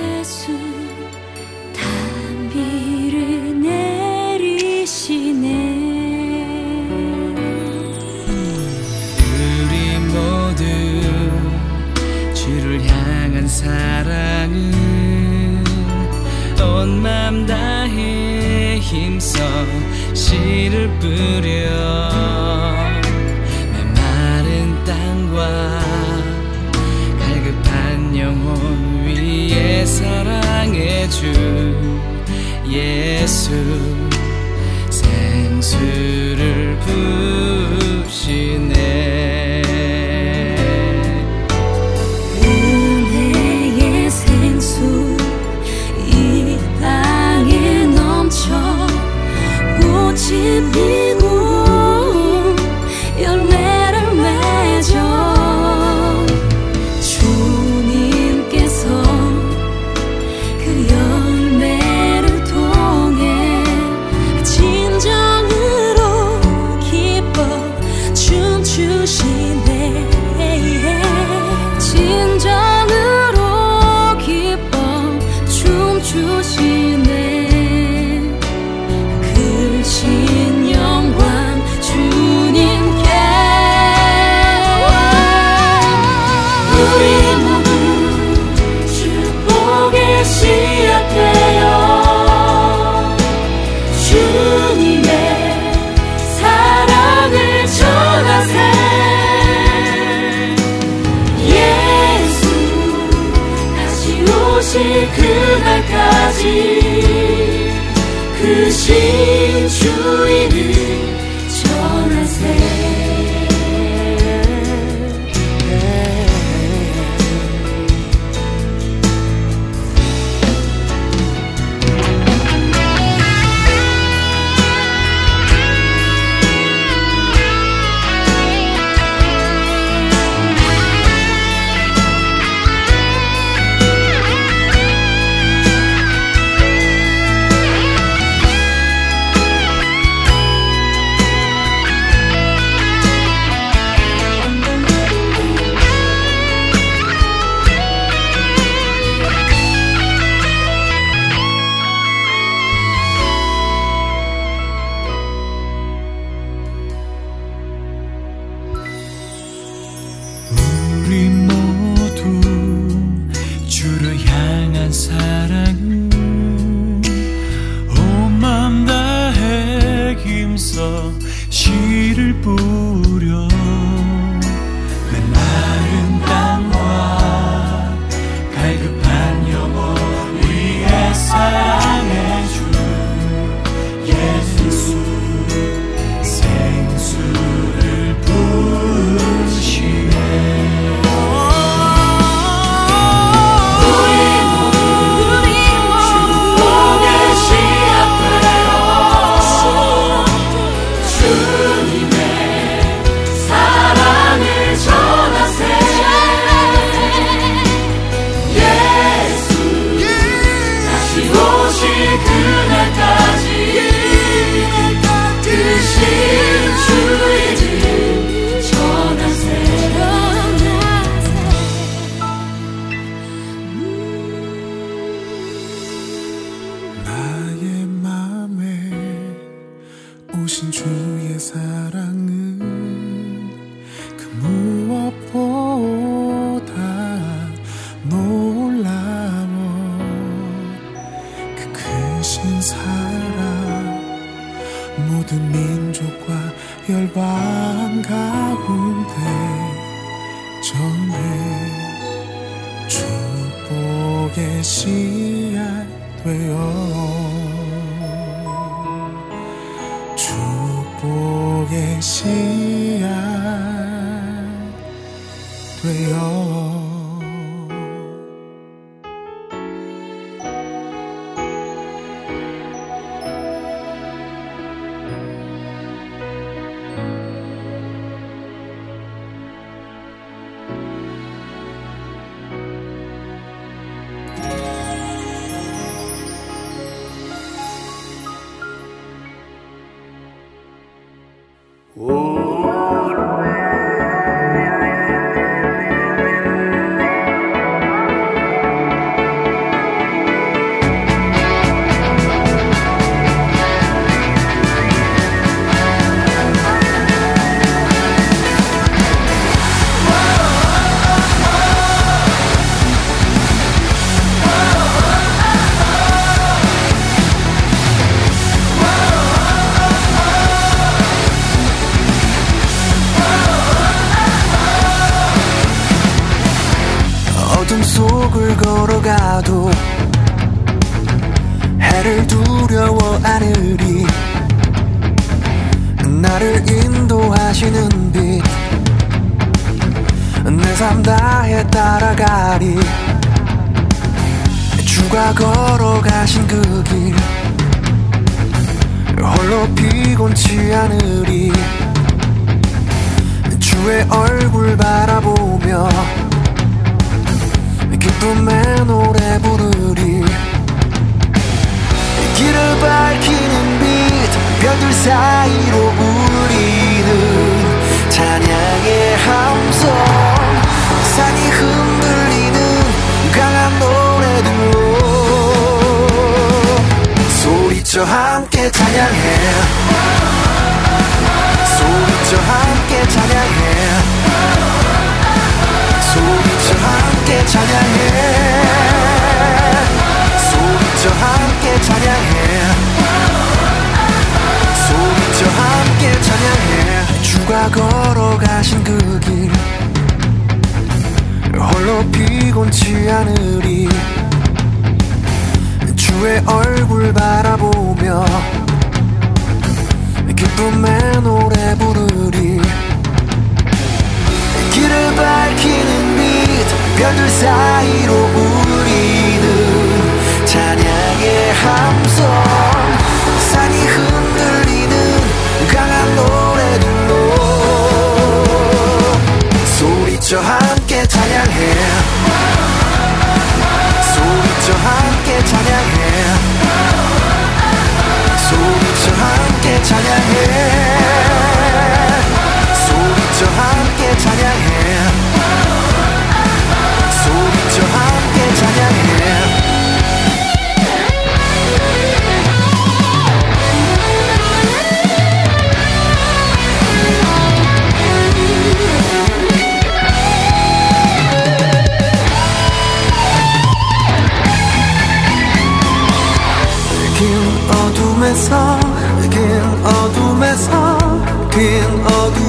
사랑은 온 맘 다해 힘써 씨를 뿌려. 내 마른 땅과 갈급한 영혼 위에 사랑해 주 예수. 생수를 부시네. 사이로 우리는 찬양의 함성. 산이 흔들리는 강한 노래들로 소리쳐 함께 찬양해. 소리쳐 함께 찬양해. 소리쳐 함께 찬양해. 소리쳐 함께 찬양해. 찬양해. 주가 걸어가신 그 길. 홀로 피곤치 않으리 주의 얼굴 바라보며 기쁨의 노래 부르리. 길을 밝히는 빛 별들 사이로 우리는 찬양의 함성. 산이 흐 소리쳐 함께 찬양해 소리쳐 함께 찬양해 소리쳐 함께 찬양해 소리쳐 함께 찬양해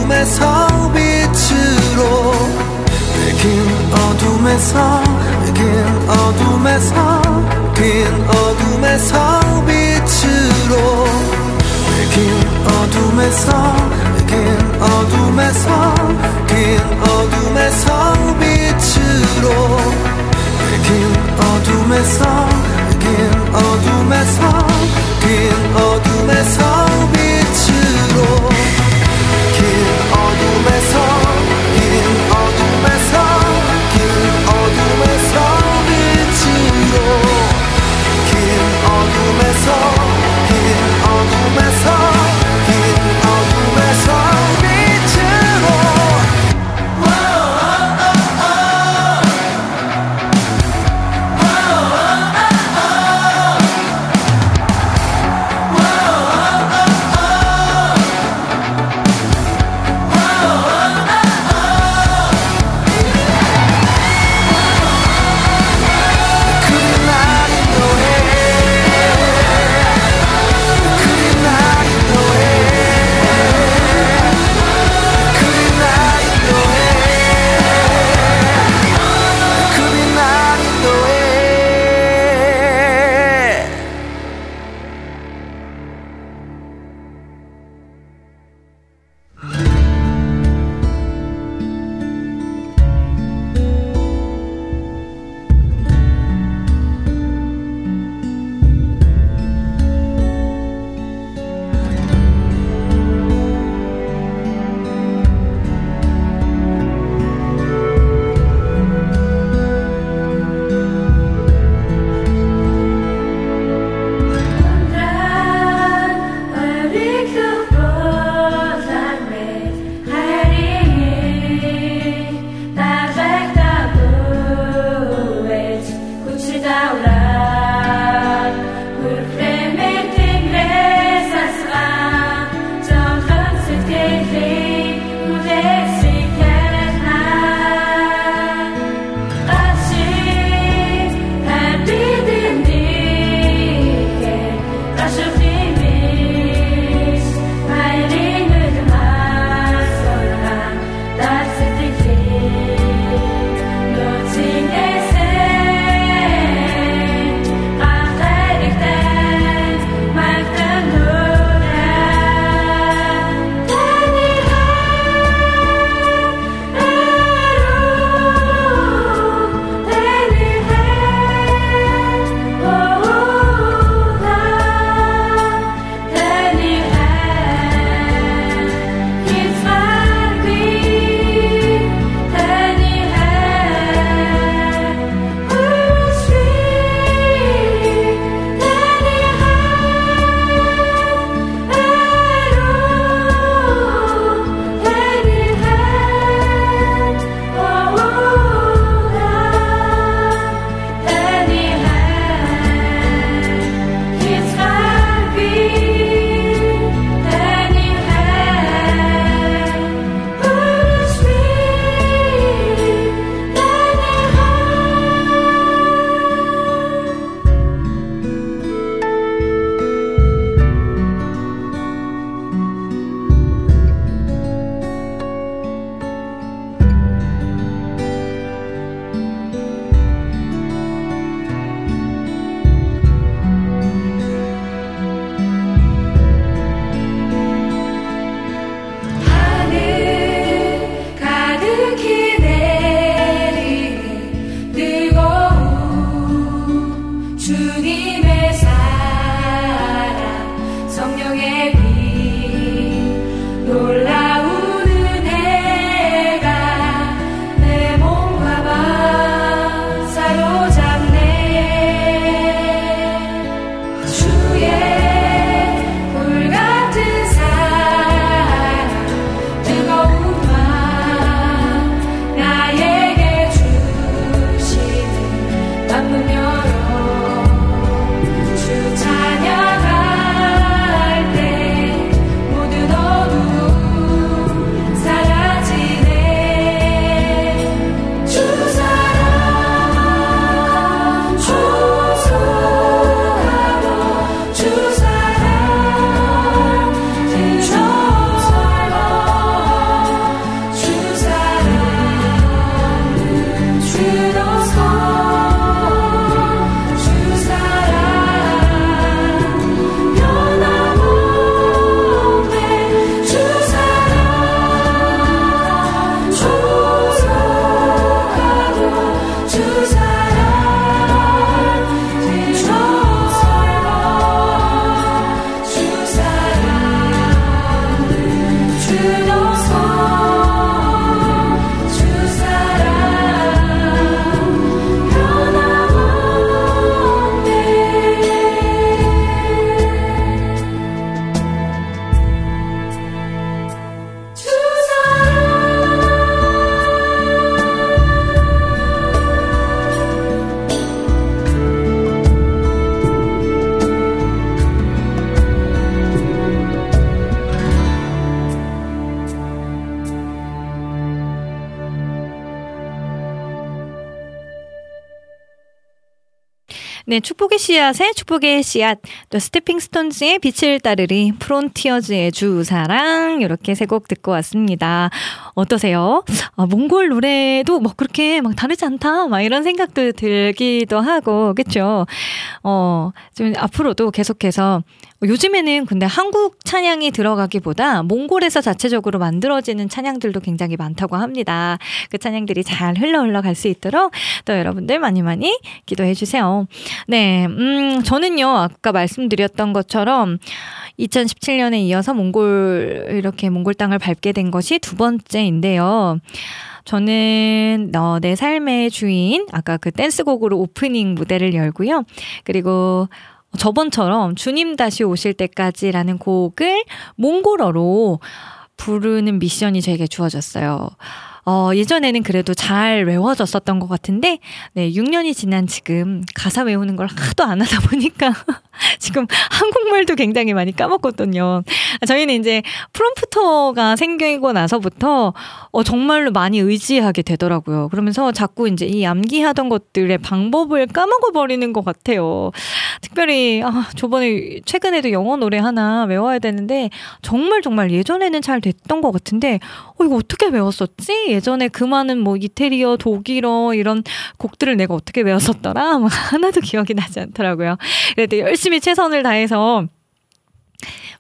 어둠에서 빛으로 긴 어둠에서 긴 어둠에서 긴 어둠에서 빛으로 긴 어둠에서 긴 어둠에서 긴 어둠에서 빛으로 긴 어둠에서 긴 어둠에서 긴 어둠에서 빛으로 네, 축복의 씨앗의 축복의 씨앗, 또 Stepping Stones의 빛을 따르리, Frontiers의 주 사랑 이렇게 세 곡 듣고 왔습니다. 어떠세요? 아, 몽골 노래도 뭐 그렇게 막 다르지 않다, 막 이런 생각도 들기도 하고, 그쵸? 어, 좀 앞으로도 계속해서 요즘에는 근데 한국 찬양이 들어가기보다 몽골에서 자체적으로 만들어지는 찬양들도 굉장히 많다고 합니다. 그 찬양들이 잘 흘러 흘러 갈 수 있도록 또 여러분들 많이 많이 기도해 주세요. 네, 음, 저는요, 아까 말씀드렸던 것처럼 2017년에 이어서 몽골, 이렇게 몽골 땅을 밟게 된 것이 두 번째인데요. 저는 어, 내 삶의 주인 아까 그 댄스곡으로 오프닝 무대를 열고요. 그리고 저번처럼 주님 다시 오실 때까지라는 곡을 몽골어로 부르는 미션이 저에게 주어졌어요. 어, 예전에는 그래도 잘 외워졌었던 것 같은데, 네, 6년이 지난 지금 가사 외우는 걸 하도 안 하다 보니까 지금 한국말도 굉장히 많이 까먹거든요. 저희는 이제 프롬프터가 생기고 나서부터 어, 정말로 많이 의지하게 되더라고요. 그러면서 자꾸 이제 이 암기하던 것들의 방법을 까먹어버리는 것 같아요. 특별히, 아, 저번에 최근에도 영어 노래 하나 외워야 되는데, 정말 정말 예전에는 잘 됐던 것 같은데, 어, 이거 어떻게 외웠었지? 예전에 그 많은 뭐 이태리어, 독일어 이런 곡들을 내가 어떻게 외웠었더라? 하나도 기억이 나지 않더라고요. 그래도 열심히 최선을 다해서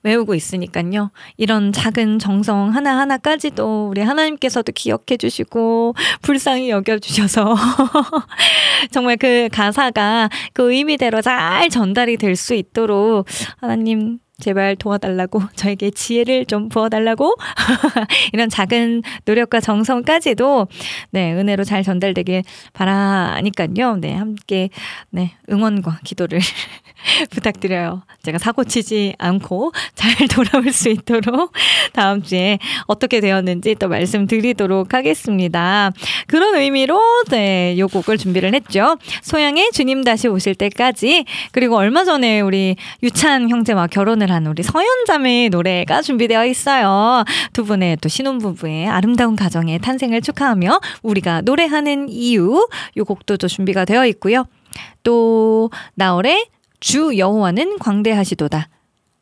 외우고 있으니까요. 이런 작은 정성 하나하나까지도 우리 하나님께서도 기억해 주시고 불쌍히 여겨 주셔서 정말 그 가사가 그 의미대로 잘 전달이 될 수 있도록 하나님 제발 도와달라고 저에게 지혜를 좀 부어달라고. 이런 작은 노력과 정성까지도 네 은혜로 잘 전달되길 바라니까요. 네 함께 네 응원과 기도를 부탁드려요 제가 사고 치지 않고 잘 돌아올 수 있도록 다음 주에 어떻게 되었는지 또 말씀드리도록 하겠습니다 그런 의미로 네 요 곡을 준비를 했죠 소양의 주님 다시 오실 때까지 그리고 얼마 전에 우리 유찬 형제와 결혼을 결혼한 우리 서연자매의 노래가 준비되어 있어요. 두 분의 또 신혼부부의 아름다운 가정의 탄생을 축하하며 우리가 노래하는 이유 요 곡도 또 준비가 되어 있고요. 또 나월의 주 여호와는 광대하시도다.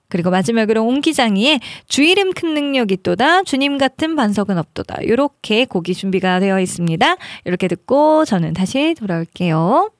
그리고 마지막으로 옹기장이의 주 이름 큰 능력 있도다 주님 같은 반석은 없도다 이렇게 곡이 준비가 되어 있습니다. 이렇게 듣고 저는 다시 돌아올게요.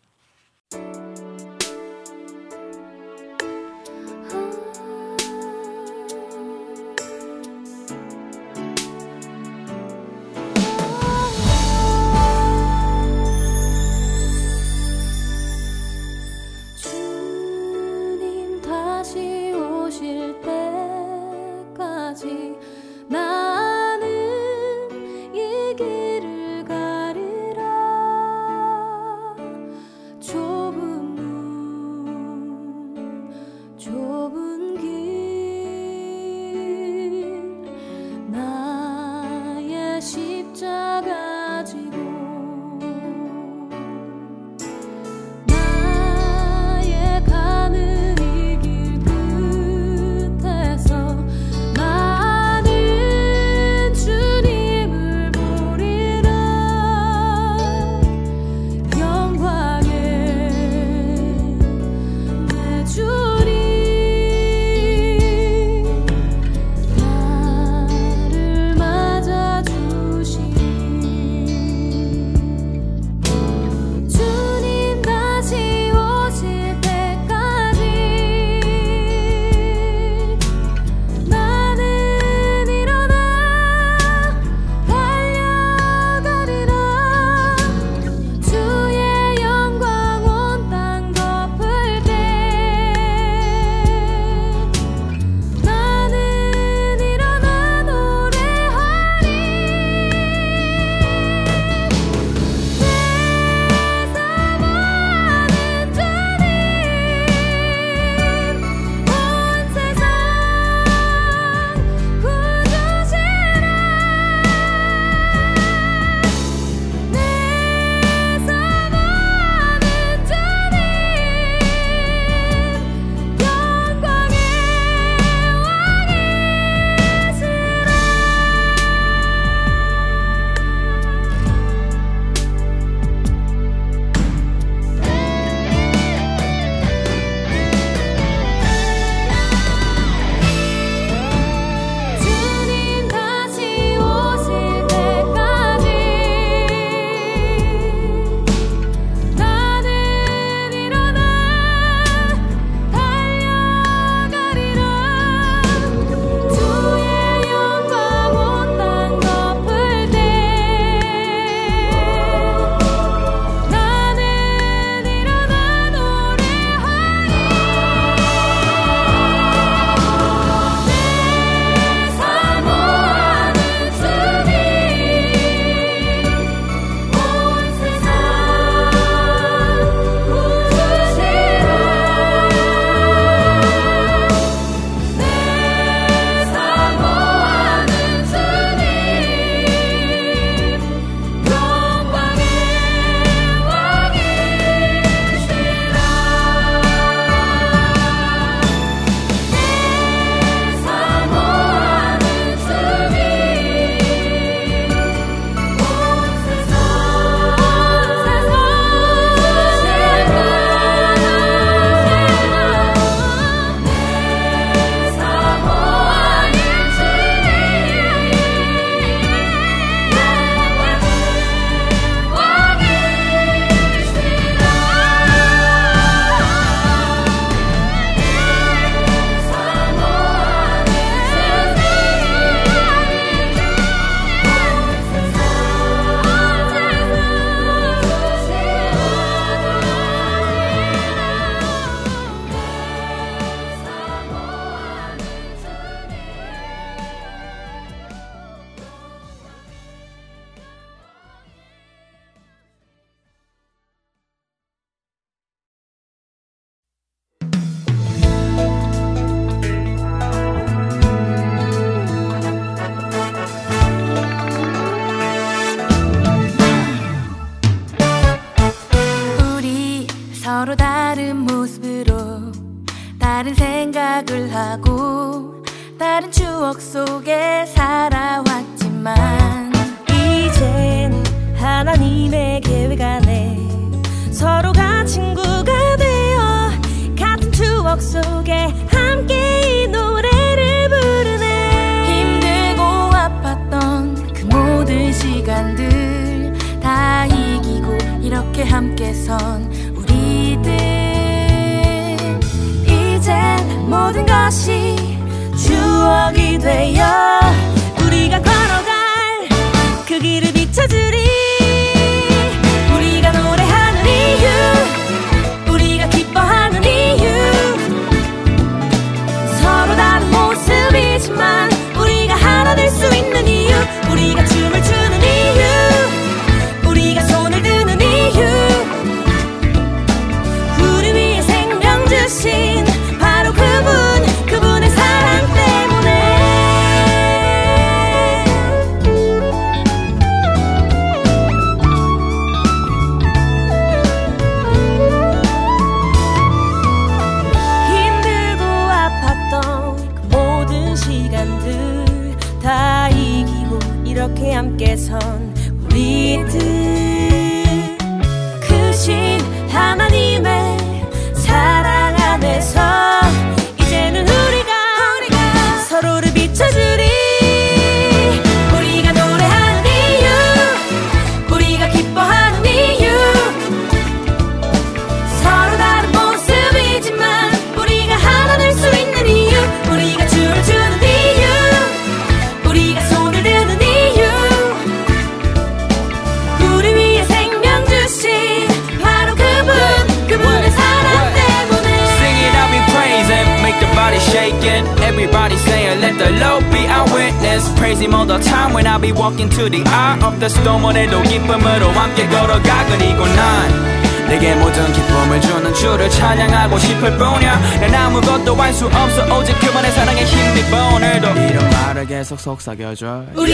계속 속삭여줘 우리가 노래하는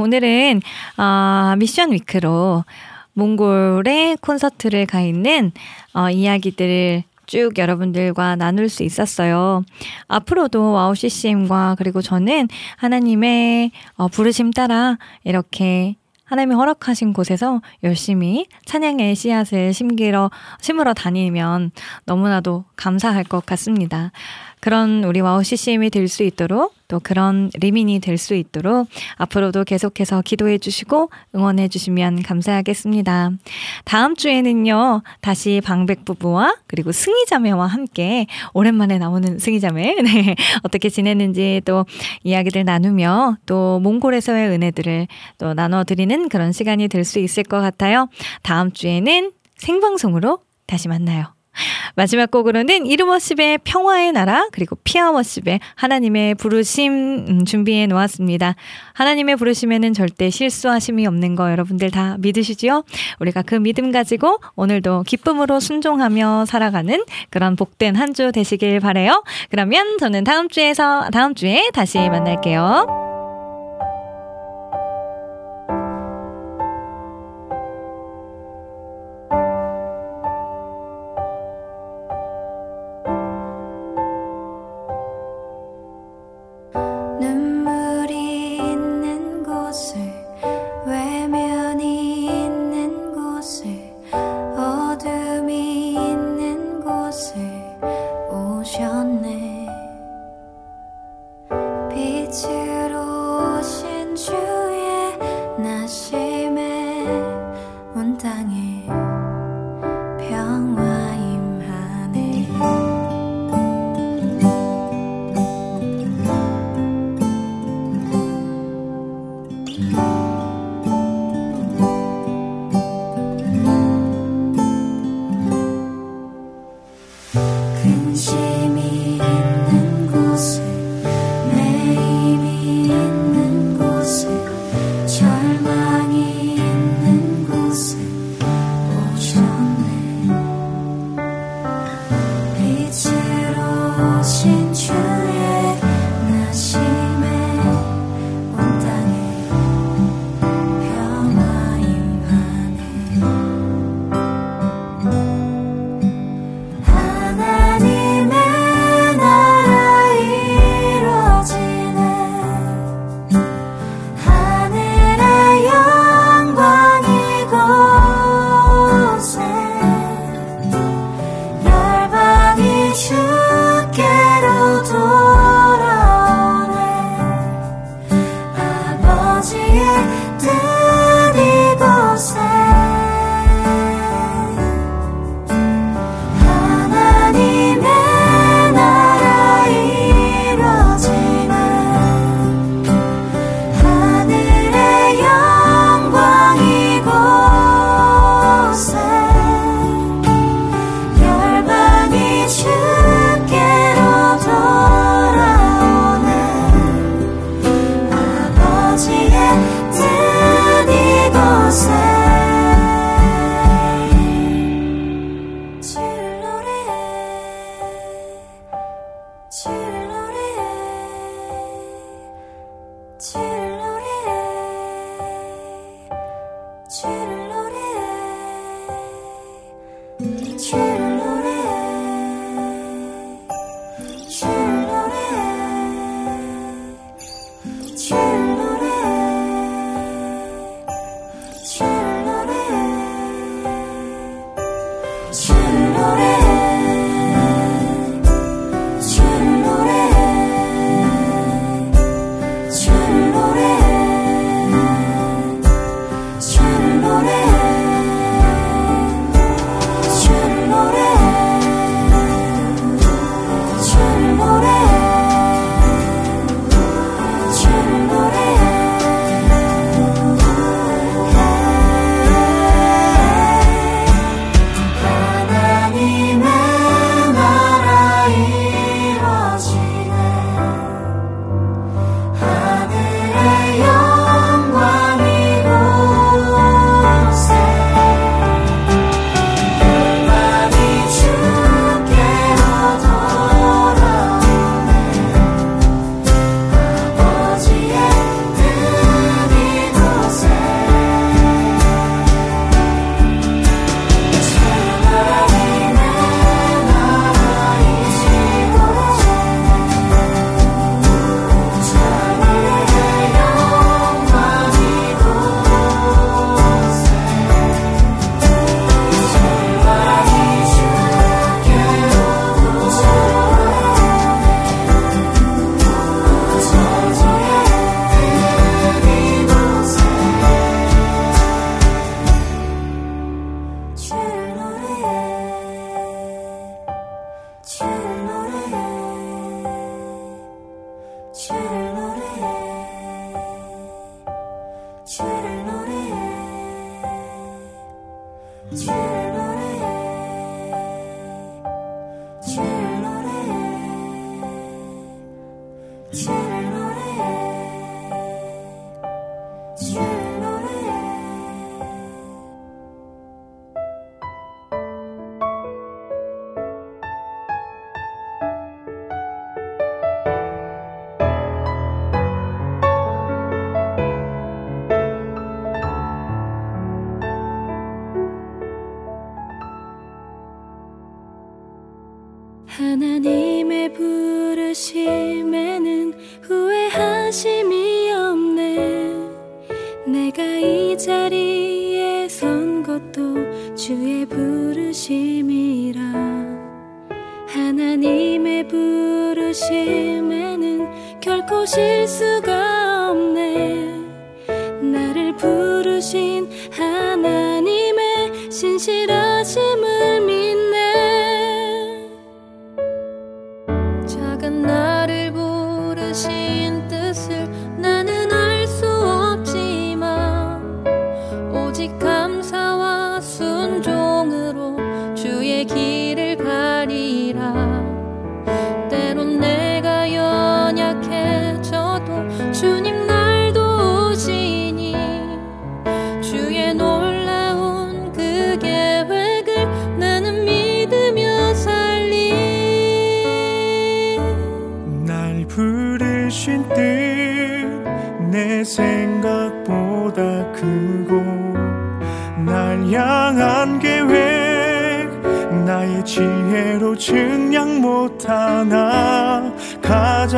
오늘은 어, mission week로 몽골의 콘서트를 가 있는 어, 이야기들을 쭉 여러분들과 나눌 수 있었어요. 앞으로도 WOW CCM과 그리고 저는 하나님의 어, 부르심 따라 이렇게 하나님이 허락하신 곳에서 열심히 찬양의 씨앗을 심기러, 심으러 다니면 너무나도 감사할 것 같습니다. 그런 우리 WOW CCM이 될 수 있도록 또 그런 리민이 될 수 있도록 앞으로도 계속해서 기도해 주시고 응원해 주시면 감사하겠습니다. 다음 주에는요, 다시 방백 부부와 그리고 승희 자매와 함께 오랜만에 나오는 승희 자매, 네, 어떻게 지냈는지 또 이야기들 나누며 또 몽골에서의 은혜들을 또 나눠드리는 그런 시간이 될 수 있을 것 같아요. 다음 주에는 생방송으로 다시 만나요. 마지막 곡으로는 이름워십의 평화의 나라 그리고 피아워십의 하나님의 부르심 음, 준비해 놓았습니다. 하나님의 부르심에는 절대 실수하심이 없는 거 여러분들 다 믿으시지요? 우리가 그 믿음 가지고 오늘도 기쁨으로 순종하며 살아가는 그런 복된 한 주 되시길 바래요. 그러면 저는 다음 주에서 다음 주에 다시 만날게요.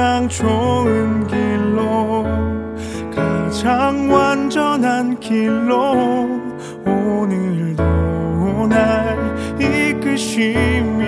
가장 좋은 길로 가장 완전한 길로 오늘도 날 이끄시며